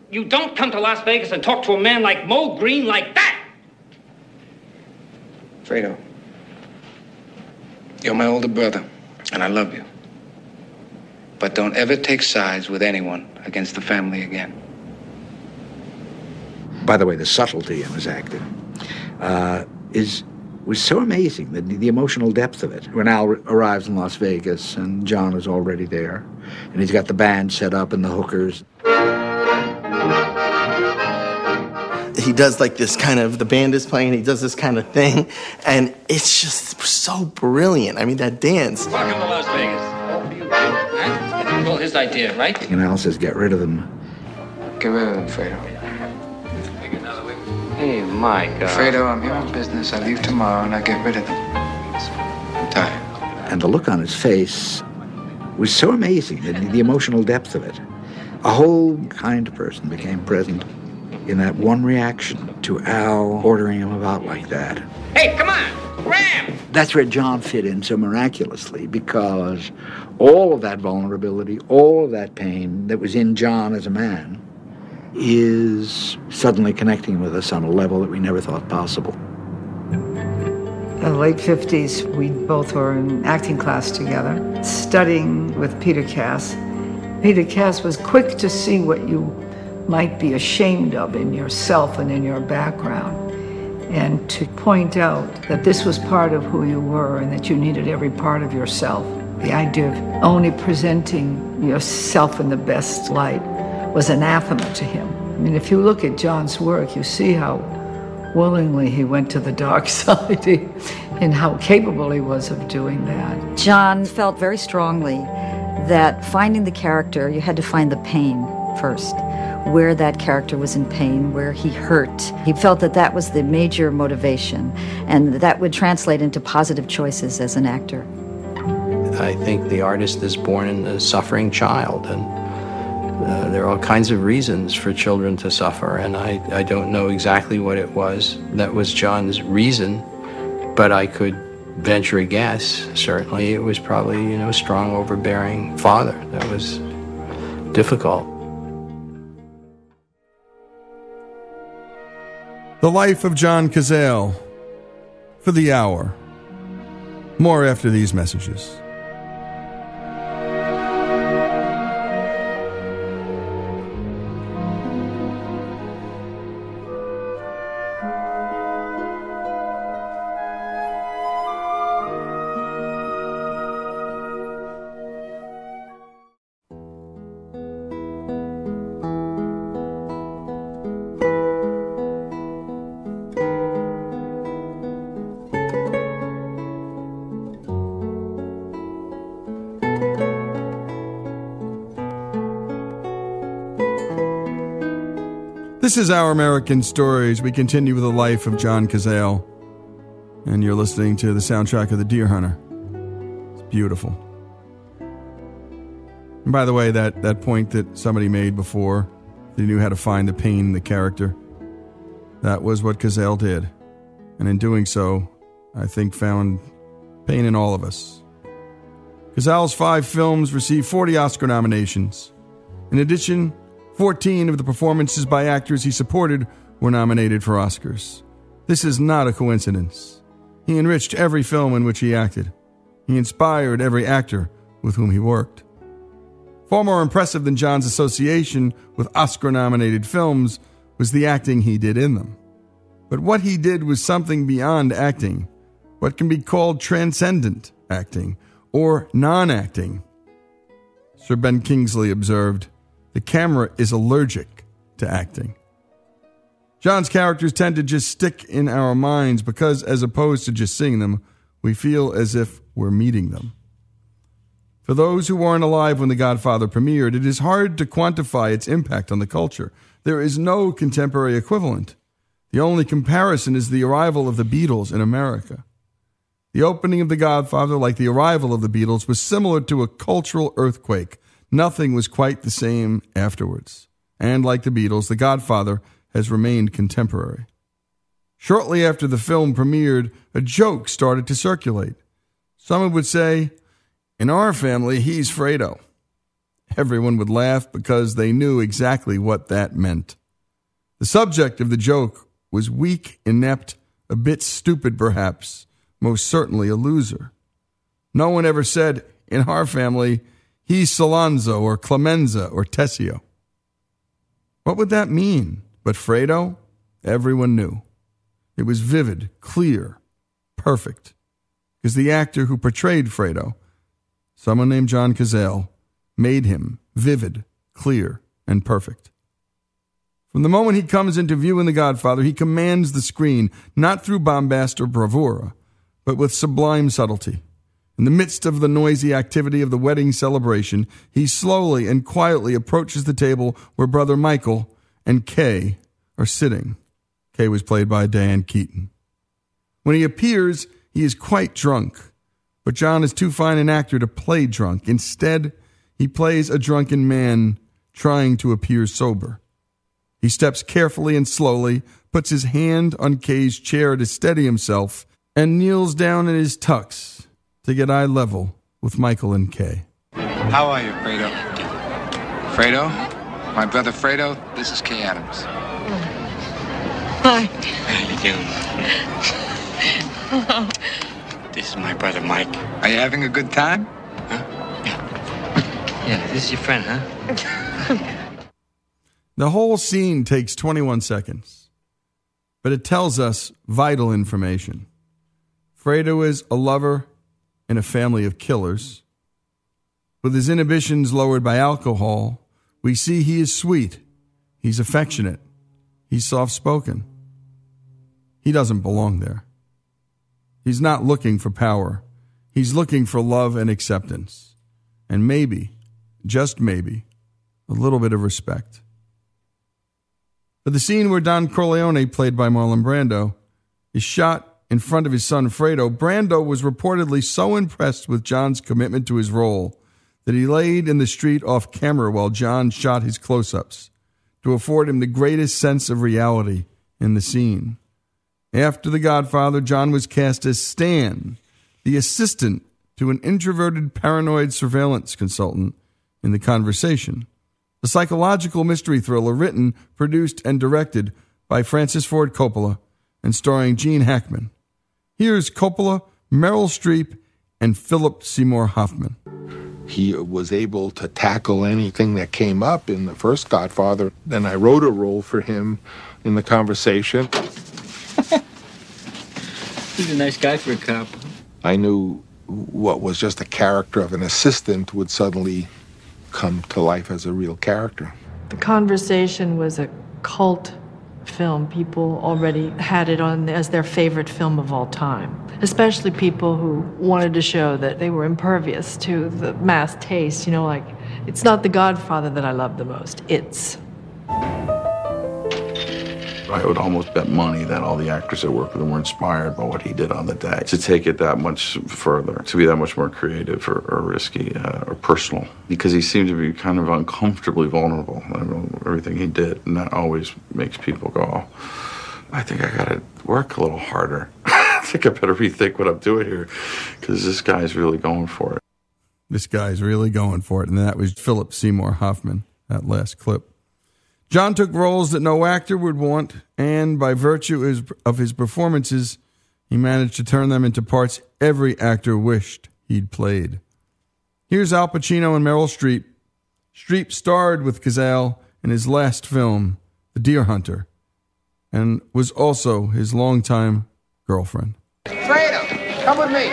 you don't come to Las Vegas and talk to a man like Moe Greene like that. Fredo, you're my older brother, and I love you. But don't ever take sides with anyone against the family again. By the way, the subtlety in his acting uh, is was so amazing. The, the emotional depth of it. When Al arrives in Las Vegas and John is already there, and he's got the band set up and the hookers. he does like this kind of the band is playing he does this kind of thing and it's just so brilliant i mean that dance Welcome to Las Vegas. Huh? Well, his idea, right? And Al says, "Get rid of them." Get rid of them, Fredo. Hey, my God. Fredo, I'm here on business. I leave tomorrow and I get rid of them. I'm tired. And the look on his face was so amazing. The, the emotional depth of it. A whole kind of person became present in that one reaction to Al ordering him about like that. Hey, come on, Ram! That's where John fit in so miraculously because all of that vulnerability, all of that pain that was in John as a man is suddenly connecting with us on a level that we never thought possible. In the late 50s, we both were in acting class together, studying with Peter Kass. Peter Kass was quick to see what you might be ashamed of in yourself and in your background, and to point out that this was part of who you were and that you needed every part of yourself. The idea of only presenting yourself in the best light was anathema to him. I mean, if you look at John's work, you see how willingly he went to the dark side and how capable he was of doing that. John felt very strongly that finding the character, you had to find the pain first. Where that character was in pain, where he hurt. He felt that that was the major motivation, and that would translate into positive choices as an actor. I think the artist is born in a suffering child, and uh, there are all kinds of reasons for children to suffer, and I, I don't know exactly what it was that was John's reason, but I could venture a guess. Certainly, it was probably, you know, strong, overbearing father that was difficult. The Life of John Cazale for the hour. More after these messages. This is Our American Stories. We continue with the life of John Cazale. And you're listening to the soundtrack of The Deer Hunter. It's beautiful. And by the way, that, that point that somebody made before, they knew how to find the pain in the character, that was what Cazale did. And in doing so, I think found pain in all of us. Cazale's five films received 40 Oscar nominations. In addition, 14 of the performances by actors he supported were nominated for Oscars. This is not a coincidence. He enriched every film in which he acted. He inspired every actor with whom he worked. Far more impressive than John's association with Oscar nominated films was the acting he did in them. But what he did was something beyond acting, what can be called transcendent acting or non acting. Sir Ben Kingsley observed, the camera is allergic to acting. John's characters tend to just stick in our minds because, as opposed to just seeing them, we feel as if we're meeting them. For those who weren't alive when The Godfather premiered, it is hard to quantify its impact on the culture. There is no contemporary equivalent. The only comparison is the arrival of the Beatles in America. The opening of The Godfather, like the arrival of the Beatles, was similar to a cultural earthquake Nothing was quite the same afterwards. And like the Beatles, The Godfather has remained contemporary. Shortly after the film premiered, a joke started to circulate. Someone would say, In our family, he's Fredo. Everyone would laugh because they knew exactly what that meant. The subject of the joke was weak, inept, a bit stupid perhaps, most certainly a loser. No one ever said, In our family, He's Sollozzo or Clemenza or Tessio. What would that mean? But Fredo, everyone knew. It was vivid, clear, perfect. Because the actor who portrayed Fredo, someone named John Cazale, made him vivid, clear, and perfect. From the moment he comes into view in The Godfather, he commands the screen, not through bombast or bravura, but with sublime subtlety. In the midst of the noisy activity of the wedding celebration, he slowly and quietly approaches the table where brother Michael and Kay are sitting. Kay was played by Diane Keaton. When he appears, he is quite drunk, but John is too fine an actor to play drunk. Instead, he plays a drunken man trying to appear sober. He steps carefully and slowly, puts his hand on Kay's chair to steady himself, and kneels down in his tux to get eye level with Michael and Kay. How are you, Fredo? Fredo? My brother Fredo, this is Kay Adams. Hi. How you doing? This is my brother Mike. Are you having a good time? Huh? Yeah. Yeah, this is your friend, huh? The whole scene takes 21 seconds, but it tells us vital information. Fredo is a lover in a family of killers. With his inhibitions lowered by alcohol, we see he is sweet, he's affectionate, he's soft spoken. He doesn't belong there. He's not looking for power, he's looking for love and acceptance. And maybe, just maybe, a little bit of respect. But the scene where Don Corleone, played by Marlon Brando, is shot in front of his son Fredo, Brando was reportedly so impressed with John's commitment to his role that he laid in the street off camera while John shot his close ups to afford him the greatest sense of reality in the scene. After The Godfather, John was cast as Stan, the assistant to an introverted paranoid surveillance consultant in The Conversation, a psychological mystery thriller written, produced, and directed by Francis Ford Coppola and starring Gene Hackman. Here's Coppola, Meryl Streep, and Philip Seymour Hoffman. He was able to tackle anything that came up in the first Godfather. Then I wrote a role for him in the conversation. He's a nice guy for a cop. I knew what was just a character of an assistant would suddenly come to life as a real character. The conversation was a cult film. People already had it on as their favorite film of all time, especially people who wanted to show that they were impervious to the mass taste. You know, like, it's not The Godfather that I love the most, it's. I would almost bet money that all the actors that worked with him were inspired by what he did on the day. To take it that much further, to be that much more creative or, or risky uh, or personal, because he seemed to be kind of uncomfortably vulnerable. I mean, everything he did, and that always makes people go, oh, I think I got to work a little harder. I think I better rethink what I'm doing here, because this guy's really going for it. This guy's really going for it. And that was Philip Seymour Hoffman, that last clip. John took roles that no actor would want, and by virtue of his performances, he managed to turn them into parts every actor wished he'd played. Here's Al Pacino and Meryl Streep. Streep starred with Cazale in his last film, The Deer Hunter, and was also his longtime girlfriend. Fredo, come with me.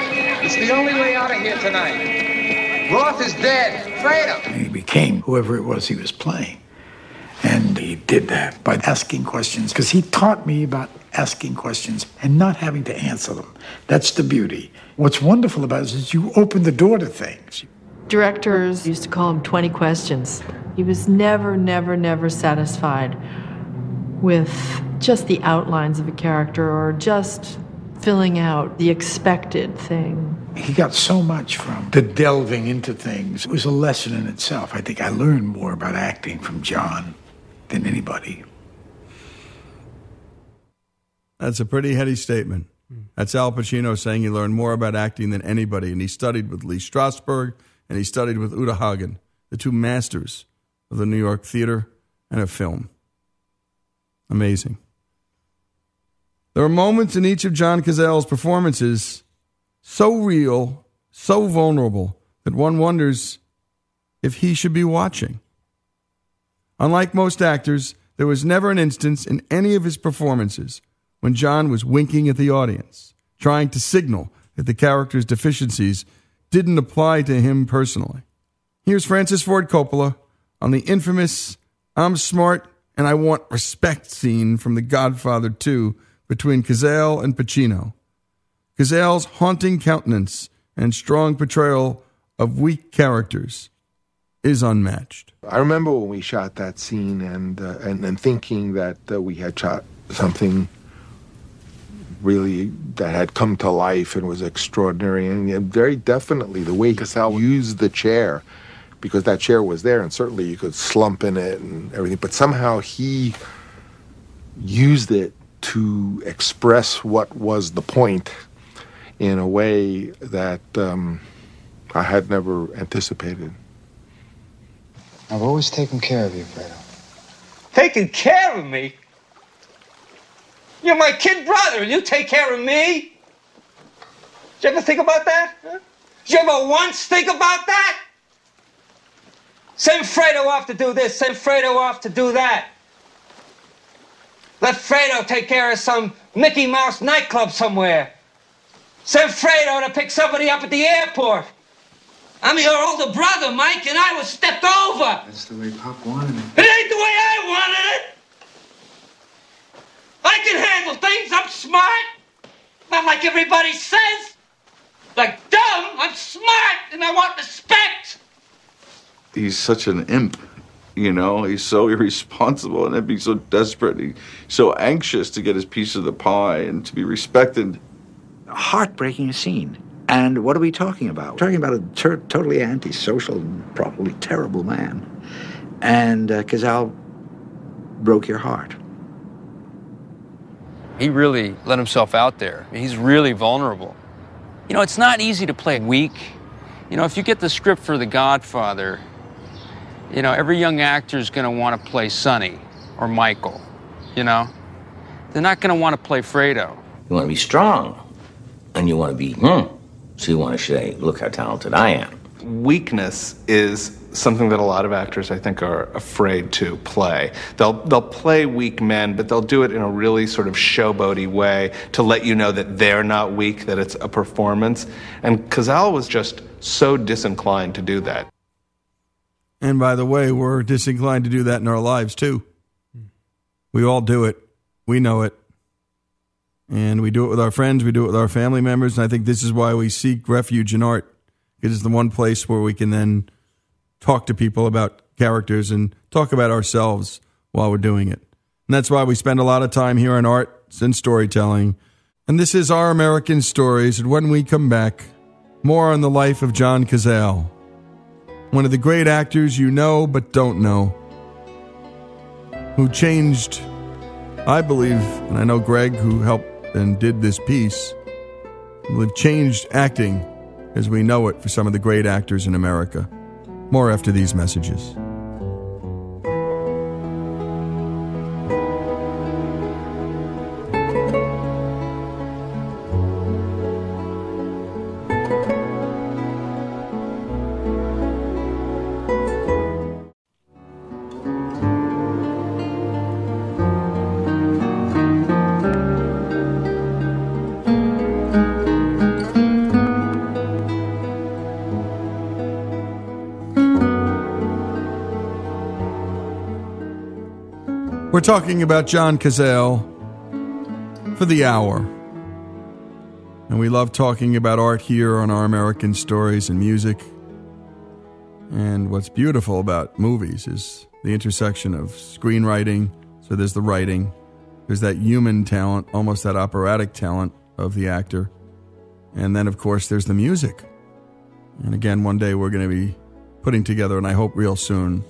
It's the only way out of here tonight. Roth is dead. Fredo. He became whoever it was he was playing. And he did that by asking questions, because he taught me about asking questions and not having to answer them. That's the beauty. What's wonderful about it is you open the door to things. Directors used to call him 20 questions. He was never, never, never satisfied with just the outlines of a character or just filling out the expected thing. He got so much from the delving into things. It was a lesson in itself. I think I learned more about acting from John than anybody. That's a pretty heady statement. Hmm. That's Al Pacino saying he learned more about acting than anybody, and he studied with Lee Strasberg and he studied with Uta Hagen, the two masters of the New York theater and of film. Amazing. There are moments in each of John Cazale's performances so real, so vulnerable, that one wonders if he should be watching. Unlike most actors, there was never an instance in any of his performances when John was winking at the audience, trying to signal that the character's deficiencies didn't apply to him personally. Here's Francis Ford Coppola on the infamous I'm smart and I want respect scene from The Godfather 2 between Cazale and Pacino. Cazale's haunting countenance and strong portrayal of weak characters is unmatched. I remember when we shot that scene and uh, and, and thinking that uh, we had shot something really that had come to life and was extraordinary and yeah, very definitely the way Cazale used the chair because that chair was there and certainly you could slump in it and everything but somehow he used it to express what was the point in a way that um, I had never anticipated. I've always taken care of you, Fredo. Taking care of me? You're my kid brother, and you take care of me? Did you ever think about that? Huh? Did you ever once think about that? Send Fredo off to do this, send Fredo off to do that. Let Fredo take care of some Mickey Mouse nightclub somewhere. Send Fredo to pick somebody up at the airport. I'm your older brother, Mike, and I was stepped over. That's the way Pop wanted it. It ain't the way I wanted it. I can handle things. I'm smart. Not like everybody says. Like dumb. I'm smart, and I want respect. He's such an imp, you know. He's so irresponsible and he's so desperate. He's so anxious to get his piece of the pie and to be respected. Heartbreaking scene. And what are we talking about? We're talking about a ter- totally antisocial, probably terrible man. And uh, Cazale broke your heart. He really let himself out there. He's really vulnerable. You know, it's not easy to play weak. You know, if you get the script for The Godfather, you know, every young actor is going to want to play Sonny or Michael, you know? They're not going to want to play Fredo. You want to be strong, and you want to be, hmm. So you want to say, look how talented I am. Weakness is something that a lot of actors, I think, are afraid to play. They'll they'll play weak men, but they'll do it in a really sort of showboaty way to let you know that they're not weak, that it's a performance. And Cazale was just so disinclined to do that. And by the way, we're disinclined to do that in our lives too. We all do it. We know it. And we do it with our friends, we do it with our family members. And I think this is why we seek refuge in art. It is the one place where we can then talk to people about characters and talk about ourselves while we're doing it. And that's why we spend a lot of time here on arts and storytelling. And this is Our American Stories. And when we come back, more on the life of John Cazale, one of the great actors you know but don't know, who changed, I believe, and I know Greg, who helped and did this piece, will have changed acting as we know it for some of the great actors in America. More after these messages. Talking about John Cazale for the hour. And we love talking about art here on our American stories and music. And what's beautiful about movies is the intersection of screenwriting. So there's the writing, there's that human talent, almost that operatic talent of the actor. And then, of course, there's the music. And again, one day we're going to be putting together, and I hope real soon,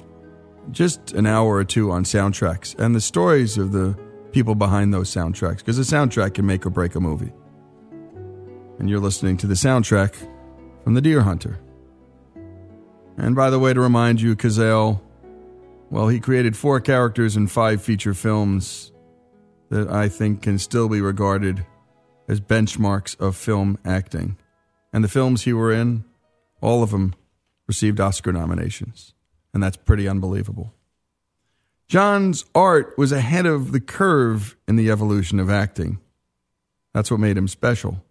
just an hour or two on soundtracks and the stories of the people behind those soundtracks, because a soundtrack can make or break a movie. And you're listening to the soundtrack from The Deer Hunter. And by the way, to remind you, Cazale, well, he created four characters in five feature films that I think can still be regarded as benchmarks of film acting. And the films he were in, all of them received Oscar nominations and that's pretty unbelievable. John's art was ahead of the curve in the evolution of acting. That's what made him special.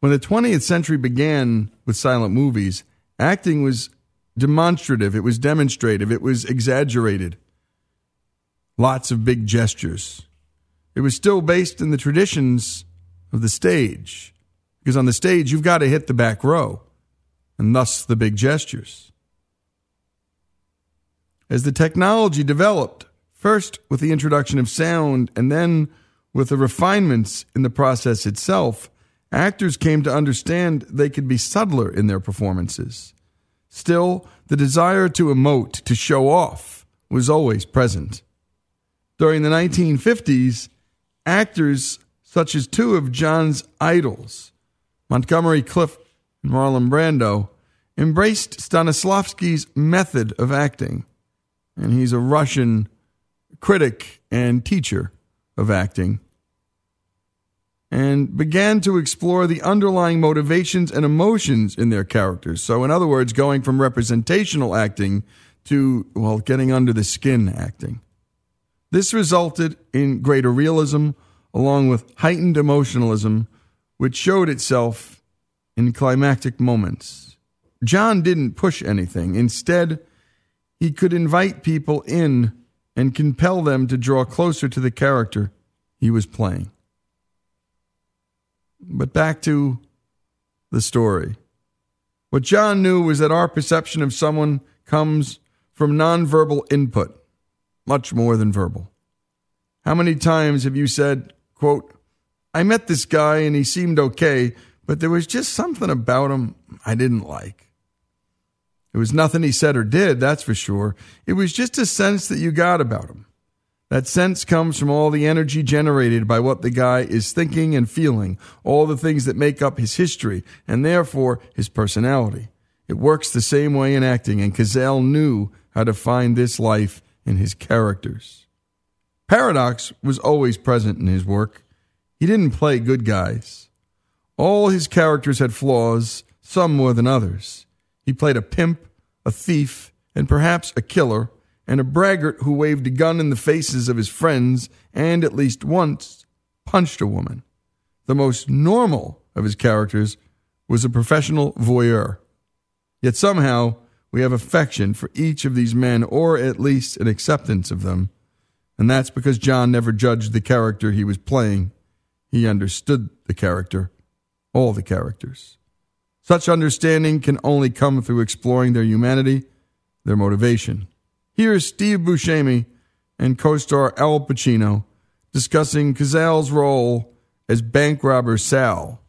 When the 20th century began with silent movies, acting was demonstrative, it was demonstrative, it was exaggerated. Lots of big gestures. It was still based in the traditions of the stage, because on the stage, you've got to hit the back row, and thus the big gestures. As the technology developed, first with the introduction of sound and then with the refinements in the process itself, actors came to understand they could be subtler in their performances. Still, the desire to emote, to show off, was always present. During the 1950s, actors such as two of John's idols, Montgomery Clift and Marlon Brando, embraced Stanislavski's method of acting and he's a Russian critic and teacher of acting. and began to explore the underlying motivations and emotions in their characters. So, in other words, going from representational acting to, well, getting under the skin acting. This resulted in greater realism along with heightened emotionalism, which showed itself in climactic moments. John didn't push anything. Instead, he could invite people in and compel them to draw closer to the character he was playing. But back to the story. What John knew was that our perception of someone comes from nonverbal input, much more than verbal. How many times have you said, quote, I met this guy and he seemed okay, but there was just something about him I didn't like. It was nothing he said or did, that's for sure. It was just a sense that you got about him. That sense comes from all the energy generated by what the guy is thinking and feeling, all the things that make up his history, and therefore his personality. It works the same way in acting, and Cazale knew how to find this life in his characters. Paradox was always present in his work. He didn't play good guys. All his characters had flaws, some more than others. He played a pimp, a thief, and perhaps a killer, and a braggart who waved a gun in the faces of his friends and, at least once, punched a woman. The most normal of his characters was a professional voyeur. Yet somehow we have affection for each of these men, or at least an acceptance of them. And that's because John never judged the character he was playing. He understood the character, all the characters. Such understanding can only come through exploring their humanity, their motivation. Here's Steve Buscemi and co star Al Pacino discussing Cazale's role as bank robber Sal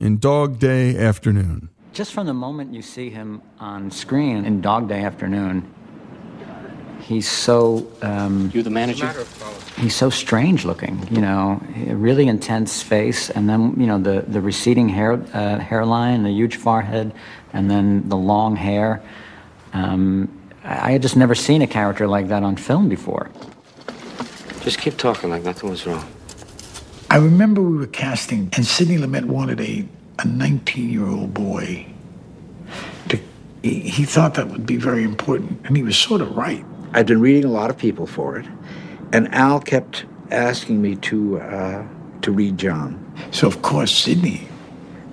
in Dog Day Afternoon. Just from the moment you see him on screen in Dog Day Afternoon, he's so. Um, You the manager? he's so strange looking, you know, really intense face, and then you know the the receding hair uh, hairline, the huge forehead, and then the long hair. Um, I I had just never seen a character like that on film before. Just keep talking like nothing was wrong. I remember we were casting, and Sidney Lumet wanted a, a 19 year old boy. To, he, he thought that would be very important, and he was sort of right. I'd been reading a lot of people for it, and Al kept asking me to uh, to read John. So, of course, Sidney,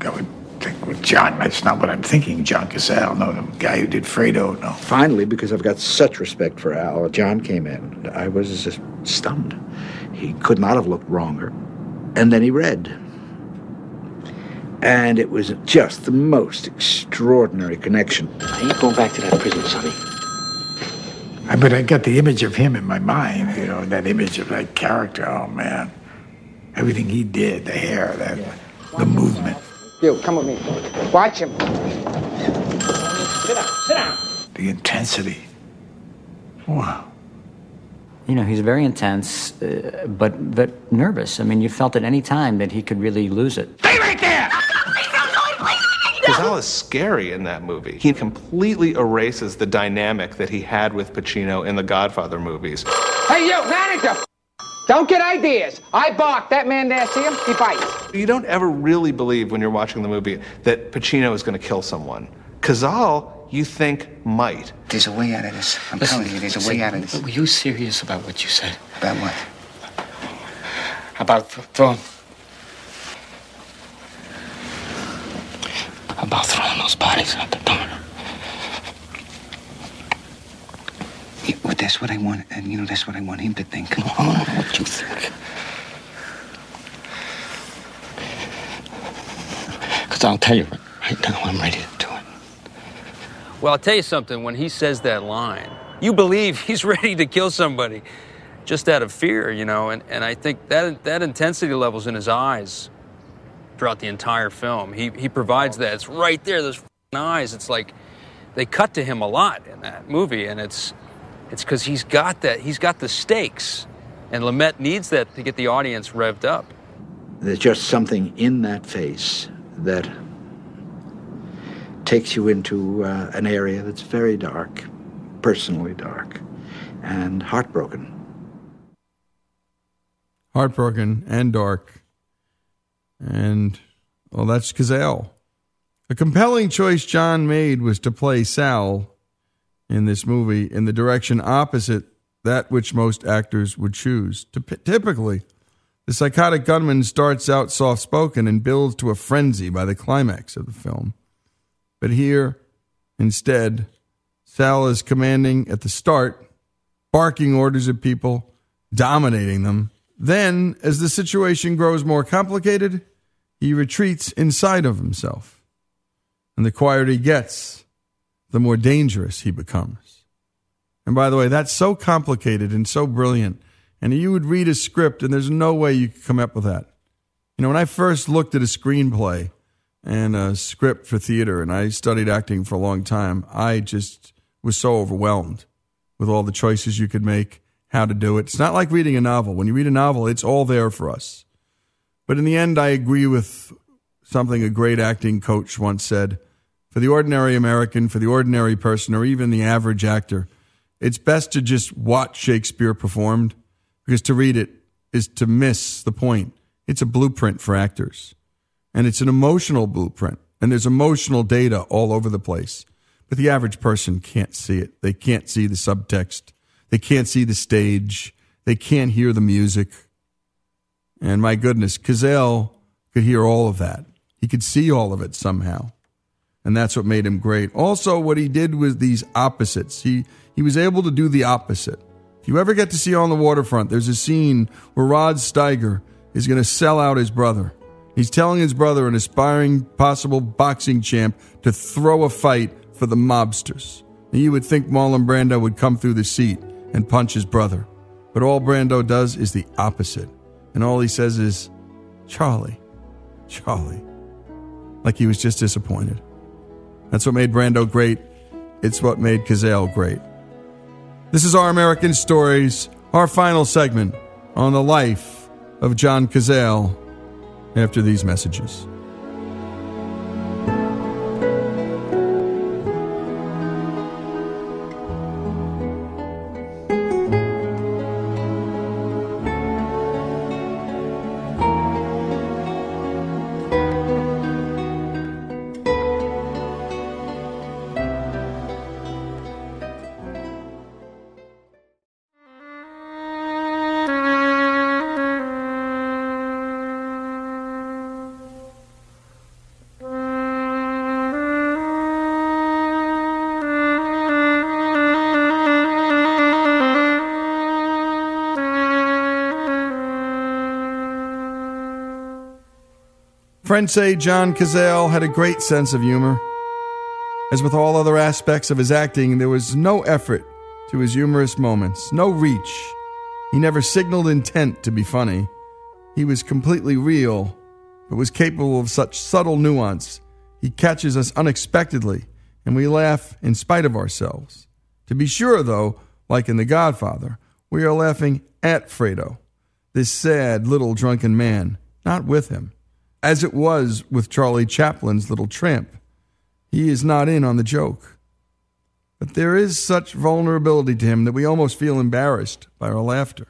I would think, well, John, that's not what I'm thinking. John Cazale, no, the guy who did Fredo, no. Finally, because I've got such respect for Al, John came in. I was just stunned. He could not have looked wronger. And then he read. And it was just the most extraordinary connection. I ain't going back to that prison, Sonny. I, but I got the image of him in my mind, you know, that image of that character. Oh, man. Everything he did, the hair, that, the movement, You, come with me. Watch him. Sit down, sit down. The intensity. Wow. You know, he's very intense, uh, but but nervous. I mean, you felt at any time that he could really lose it. Cazale is scary in that movie. He completely erases the dynamic that he had with Pacino in the Godfather movies. Hey, you, manager! Don't get ideas. I bark. That man there, see him? He bites. You don't ever really believe when you're watching the movie that Pacino is going to kill someone. Cazale, you think might. There's a way out of this. I'm Listen, telling you, there's a way out of this. Were you serious about what you said? About what? About th- throwing. About throwing those bodies out the door. Yeah, well, that's what I want, and you know, that's what I want him to think. I don't know what you think. Because I'll tell you right, right now, I'm ready to do it. Well, I'll tell you something. When he says that line, you believe he's ready to kill somebody just out of fear, you know. And, and I think that that intensity level's in his eyes throughout the entire film. He he provides that. It's right there. Those f***ing eyes. It's like they cut to him a lot in that movie, and it's it's because he's got that. He's got the stakes, and Lumet needs that to get the audience revved up. There's just something in that face that takes you into uh, an area that's very dark, personally dark, and heartbroken. Heartbroken and dark. And, well, that's Cazale. A compelling choice John made was to play Sal in this movie in the direction opposite that which most actors would choose. Typically, the psychotic gunman starts out soft spoken and builds to a frenzy by the climax of the film. But here, instead, Sal is commanding at the start, barking orders at people, dominating them. Then, as the situation grows more complicated, he retreats inside of himself. And the quieter he gets, the more dangerous he becomes. And by the way, that's so complicated and so brilliant. And you would read a script, and there's no way you could come up with that. You know, when I first looked at a screenplay and a script for theater, and I studied acting for a long time, I just was so overwhelmed with all the choices you could make, how to do it. It's not like reading a novel. When you read a novel, it's all there for us. But in the end, I agree with something a great acting coach once said for the ordinary American, for the ordinary person, or even the average actor, it's best to just watch Shakespeare performed because to read it is to miss the point. It's a blueprint for actors, and it's an emotional blueprint, and there's emotional data all over the place. But the average person can't see it. They can't see the subtext. They can't see the stage. They can't hear the music. And my goodness, Cazale could hear all of that. He could see all of it somehow and that's what made him great. Also, what he did was these opposites. He he was able to do the opposite. If you ever get to see on the waterfront, there's a scene where Rod Steiger is going to sell out his brother. He's telling his brother, an aspiring possible boxing champ, to throw a fight for the mobsters. And you would think Marlon Brando would come through the seat and punch his brother. But all Brando does is the opposite. And all he says is, Charlie, Charlie. Like he was just disappointed. That's what made Brando great. It's what made Cazale great. This is Our American Stories, our final segment on the life of John Cazale after these messages. Say John Cazale had a great sense of humor. As with all other aspects of his acting, there was no effort to his humorous moments, no reach. He never signaled intent to be funny. He was completely real, but was capable of such subtle nuance. He catches us unexpectedly, and we laugh in spite of ourselves. To be sure, though, like in The Godfather, we are laughing at Fredo, this sad little drunken man, not with him as it was with Charlie Chaplin's Little Tramp. He is not in on the joke. But there is such vulnerability to him that we almost feel embarrassed by our laughter.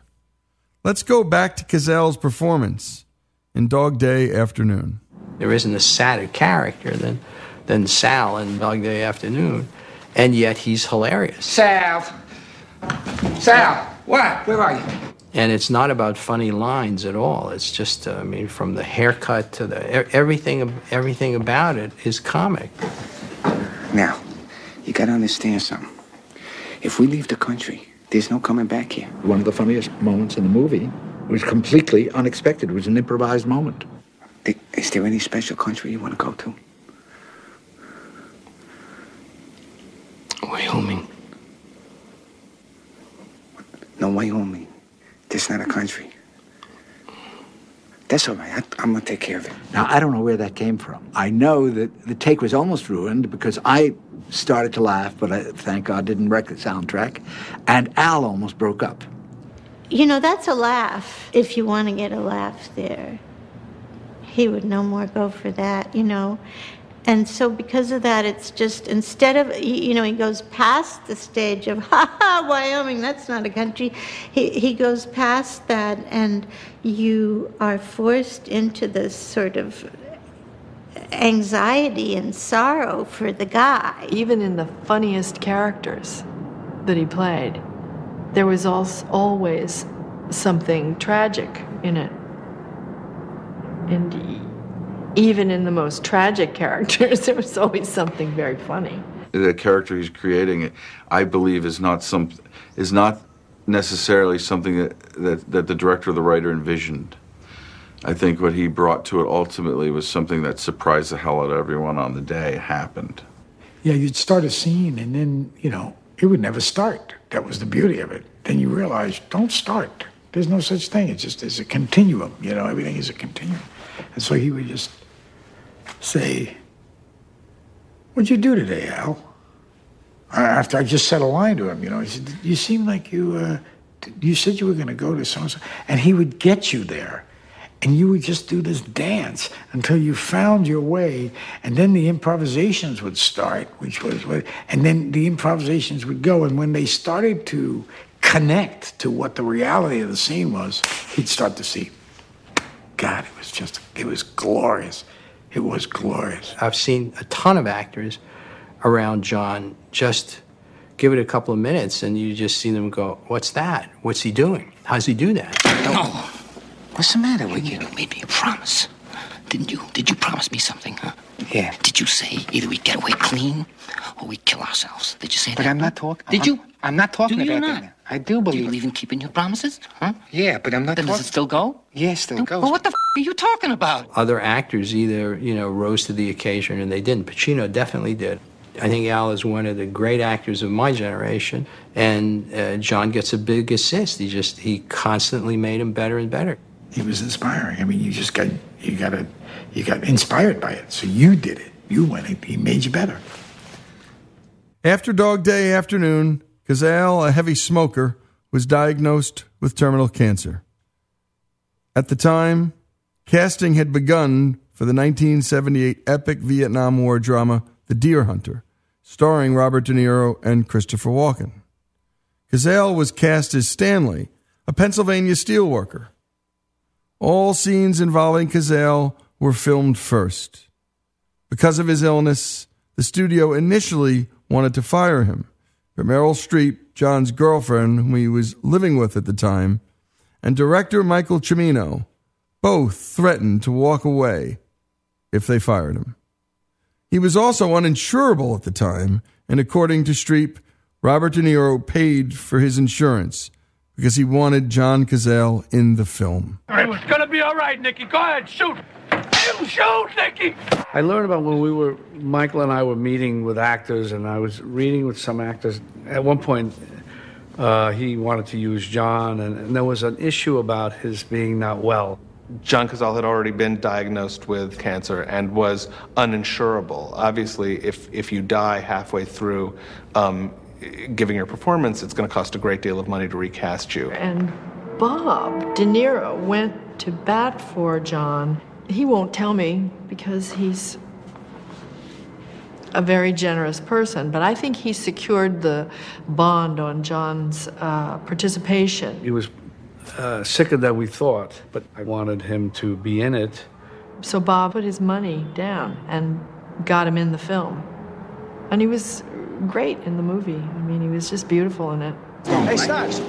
Let's go back to Cazale's performance in Dog Day Afternoon. There isn't a sadder character than, than Sal in Dog Day Afternoon, and yet he's hilarious. Sal! Sal! What? Where are you? And it's not about funny lines at all. It's just, uh, I mean, from the haircut to the everything, everything about it is comic. Now, you got to understand something. If we leave the country, there's no coming back here. One of the funniest moments in the movie was completely unexpected. It was an improvised moment. Is there any special country you want to go to? Wyoming. No, Wyoming. This not a country. That's all right. I, am going to take care of it. Now, I don't know where that came from. I know that the take was almost ruined because I started to laugh, but I, thank God didn't wreck the soundtrack. And Al almost broke up. You know, that's a laugh. If you want to get a laugh there, he would no more go for that, you know. And so, because of that, it's just instead of, you know, he goes past the stage of, ha ha, Wyoming, that's not a country. He, he goes past that, and you are forced into this sort of anxiety and sorrow for the guy. Even in the funniest characters that he played, there was always something tragic in it. And e- even in the most tragic characters, there was always something very funny. the character he's creating, I believe, is not some is not necessarily something that, that, that the director or the writer envisioned. I think what he brought to it ultimately was something that surprised the hell out of everyone on the day it happened. Yeah, you'd start a scene and then, you know, it would never start. That was the beauty of it. Then you realize, don't start. There's no such thing. It's just, it's a continuum, you know, everything is a continuum. And so he would just say, What'd you do today, Al? After I just said a line to him, you know, he said, You seem like you, uh, you said you were going to go to so and so. And he would get you there. And you would just do this dance until you found your way. And then the improvisations would start, which was what, and then the improvisations would go. And when they started to connect to what the reality of the scene was, he'd start to see, God, it was just, it was glorious. It was glorious. I've seen a ton of actors around John just give it a couple of minutes and you just see them go, What's that? What's he doing? How's he do that? No. What's the matter with you? You made me a promise. Didn't you? Did you promise me something, huh? Yeah. Did you say either we get away clean or we kill ourselves? Did you say But that? But I'm not talking. Did I'm- you? I'm not talking Do you about not? that. I do Do believe. you believe in keeping your promises? Huh? Yeah, but I'm not Then talking. does it still go? Yeah, still goes. Well, what the f- are you talking about? Other actors either, you know, rose to the occasion and they didn't. Pacino definitely did. I think Al is one of the great actors of my generation, and uh, John gets a big assist. He just he constantly made him better and better. He was inspiring. I mean, you just got, you got to, you got inspired by it. So you did it. You went it. He made you better. After Dog Day afternoon, Cazale, a heavy smoker, was diagnosed with terminal cancer. At the time, casting had begun for the 1978 epic Vietnam War drama The Deer Hunter, starring Robert De Niro and Christopher Walken. Cazale was cast as Stanley, a Pennsylvania steelworker. All scenes involving Cazale were filmed first. Because of his illness, the studio initially wanted to fire him, but Meryl Streep, John's girlfriend, whom he was living with at the time, and director Michael Cimino both threatened to walk away if they fired him. He was also uninsurable at the time, and according to Streep, Robert De Niro paid for his insurance because he wanted John Cazale in the film. It's gonna be all right, Nicky. Go ahead, shoot. You shoot, Nicky. I learned about when we were, Michael and I were meeting with actors, and I was reading with some actors. At one point, uh, he wanted to use John, and, and there was an issue about his being not well. John Cazale had already been diagnosed with cancer and was uninsurable. Obviously, if, if you die halfway through um, giving your performance, it's going to cost a great deal of money to recast you. And Bob De Niro went to bat for John. He won't tell me because he's a very generous person, but I think he secured the bond on John's uh, participation. He was uh, sicker than we thought, but I wanted him to be in it. So Bob put his money down and got him in the film. And he was great in the movie. I mean, he was just beautiful in it. Hey, Stocks.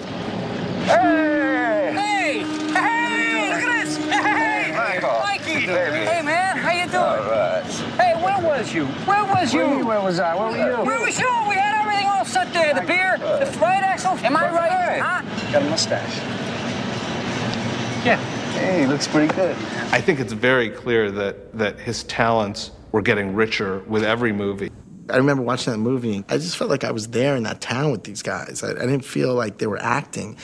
Hey! Hey! Hey! Look at this! Hey! Michael. Mikey! Baby. Hey, man, how you doing? All right. Hey, where was you? Where was you? What you where was I? Where were you? Where was you? We had everything all set there. The beer, the right, Axel? Am I right? Huh? Got a mustache. Yeah. Hey, looks pretty good. I think it's very clear that, that his talents were getting richer with every movie. I remember watching that movie. I just felt like I was there in that town with these guys. I, I didn't feel like they were acting.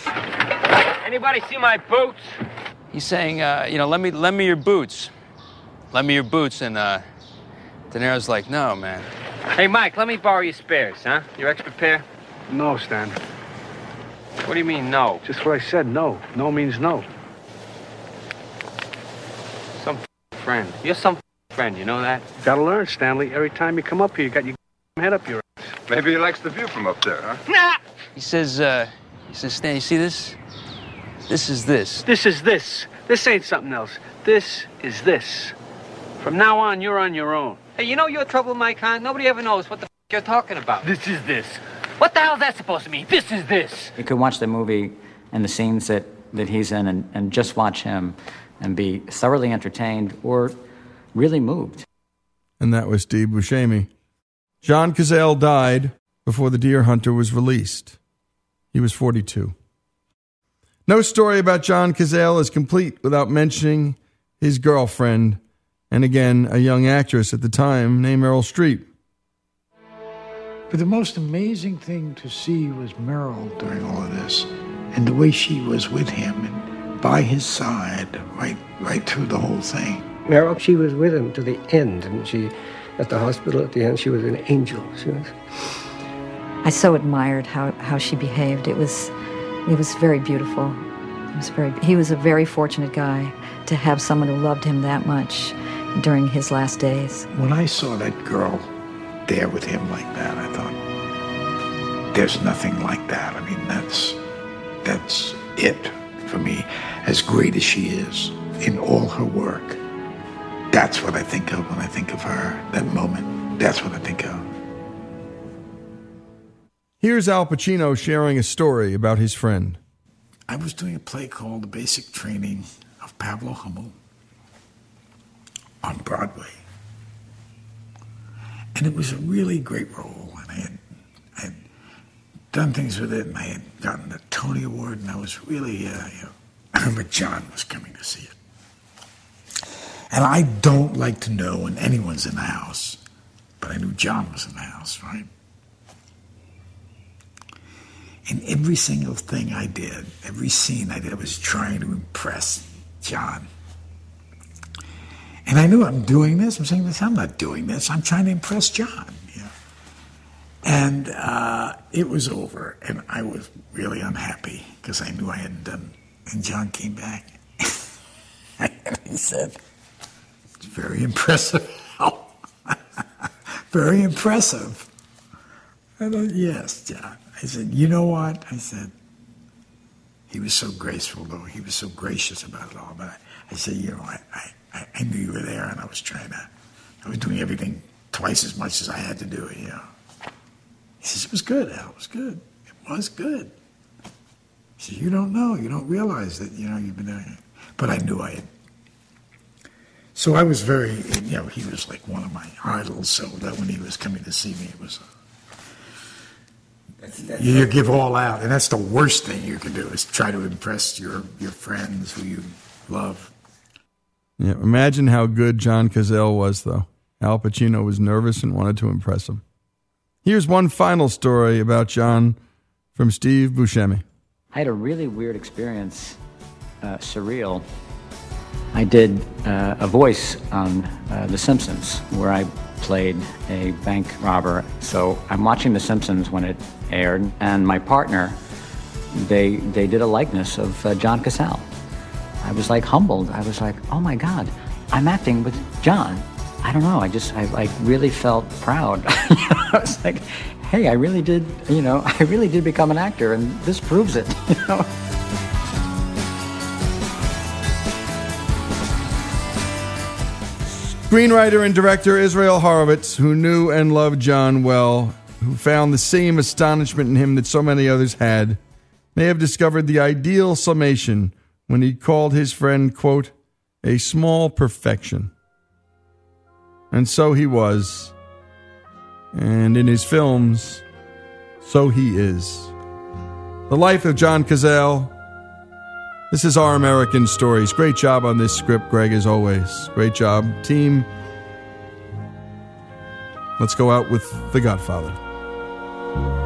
Anybody see my boots? He's saying, uh, you know, let me lend me your boots. Lend me your boots, and uh, De Niro's like, no, man. Hey, Mike, let me borrow your spares, huh? Your extra pair? No, Stan. What do you mean, no? Just what I said. No. No means no. Some friend. You're some friend, you know that? Gotta learn, Stanley. Every time you come up here, you got your head up your ass. Maybe he likes the view from up there, huh? Nah. He says, uh, he says, Stan, you see this? This is this. This is this. This ain't something else. This is this. From now on, you're on your own. Hey, you know your trouble, Mike, huh? Nobody ever knows what the f- you're talking about. This is this. What the hell's that supposed to mean? This is this. You could watch the movie and the scenes that, that he's in and, and just watch him and be thoroughly entertained or really moved. And that was Steve Buscemi. John Cazale died before The Deer Hunter was released. He was 42. No story about John Cazale is complete without mentioning his girlfriend, and again, a young actress at the time named Meryl Streep. But the most amazing thing to see was Meryl during all of this, and the way she was with him and by his side right right through the whole thing. Meryl, she was with him to the end, and she, at the hospital at the end, she was an angel. She was. I so admired how, how she behaved. It was it was very beautiful. It was very he was a very fortunate guy to have someone who loved him that much during his last days. When I saw that girl there with him like that, I thought, there's nothing like that. I mean, that's that's it for me. As great as she is in all her work, that's what I think of when I think of her. That moment, that's what I think of. Here's Al Pacino sharing a story about his friend. I was doing a play called The Basic Training of Pavlo Hummel on Broadway. And it was a really great role. And I had, I had done things with it, and I had gotten the Tony Award, and I was really, uh, you know, I remember John was coming to see it. And I don't like to know when anyone's in the house, but I knew John was in the house, right? And every single thing I did, every scene I did, I was trying to impress John. And I knew I'm doing this. I'm saying this. I'm not doing this. I'm trying to impress John. And uh, it was over, and I was really unhappy because I knew I hadn't done. And John came back, and he said, "It's very impressive. very impressive." I thought, "Yes, John." I said, "You know what?" I said. He was so graceful, though. He was so gracious about it all. But I, I said, "You know, I, I, I knew you were there, and I was trying to. I was doing everything twice as much as I had to do it. You know." He says, "It was good, Al. It was good. It was good." He said, "You don't know. You don't realize that. You know, you've been doing it." But I knew I had. So I was very, you know, he was like one of my idols. So that when he was coming to see me, it was. You, you give all out, and that's the worst thing you can do is try to impress your your friends who you love. Yeah, imagine how good John Cazale was, though. Al Pacino was nervous and wanted to impress him. Here's one final story about John from Steve Buscemi. I had a really weird experience, uh, surreal. I did uh, a voice on uh, The Simpsons where I played a bank robber. So I'm watching The Simpsons when it aired, and my partner, they they did a likeness of uh, John Cazale. I was like humbled. I was like, oh my God, I'm acting with John. I don't know. I just I like really felt proud. I was like, hey, I really did. You know, I really did become an actor, and this proves it. You know. Screenwriter and director Israel Horovitz, who knew and loved John well, who found the same astonishment in him that so many others had, may have discovered the ideal summation when he called his friend, quote, a small perfection. And so he was. And in his films, so he is. The Life of John Cazale. This is Our American Stories. Great job on this script, Greg, as always. Great job, team. Let's go out with The Godfather you.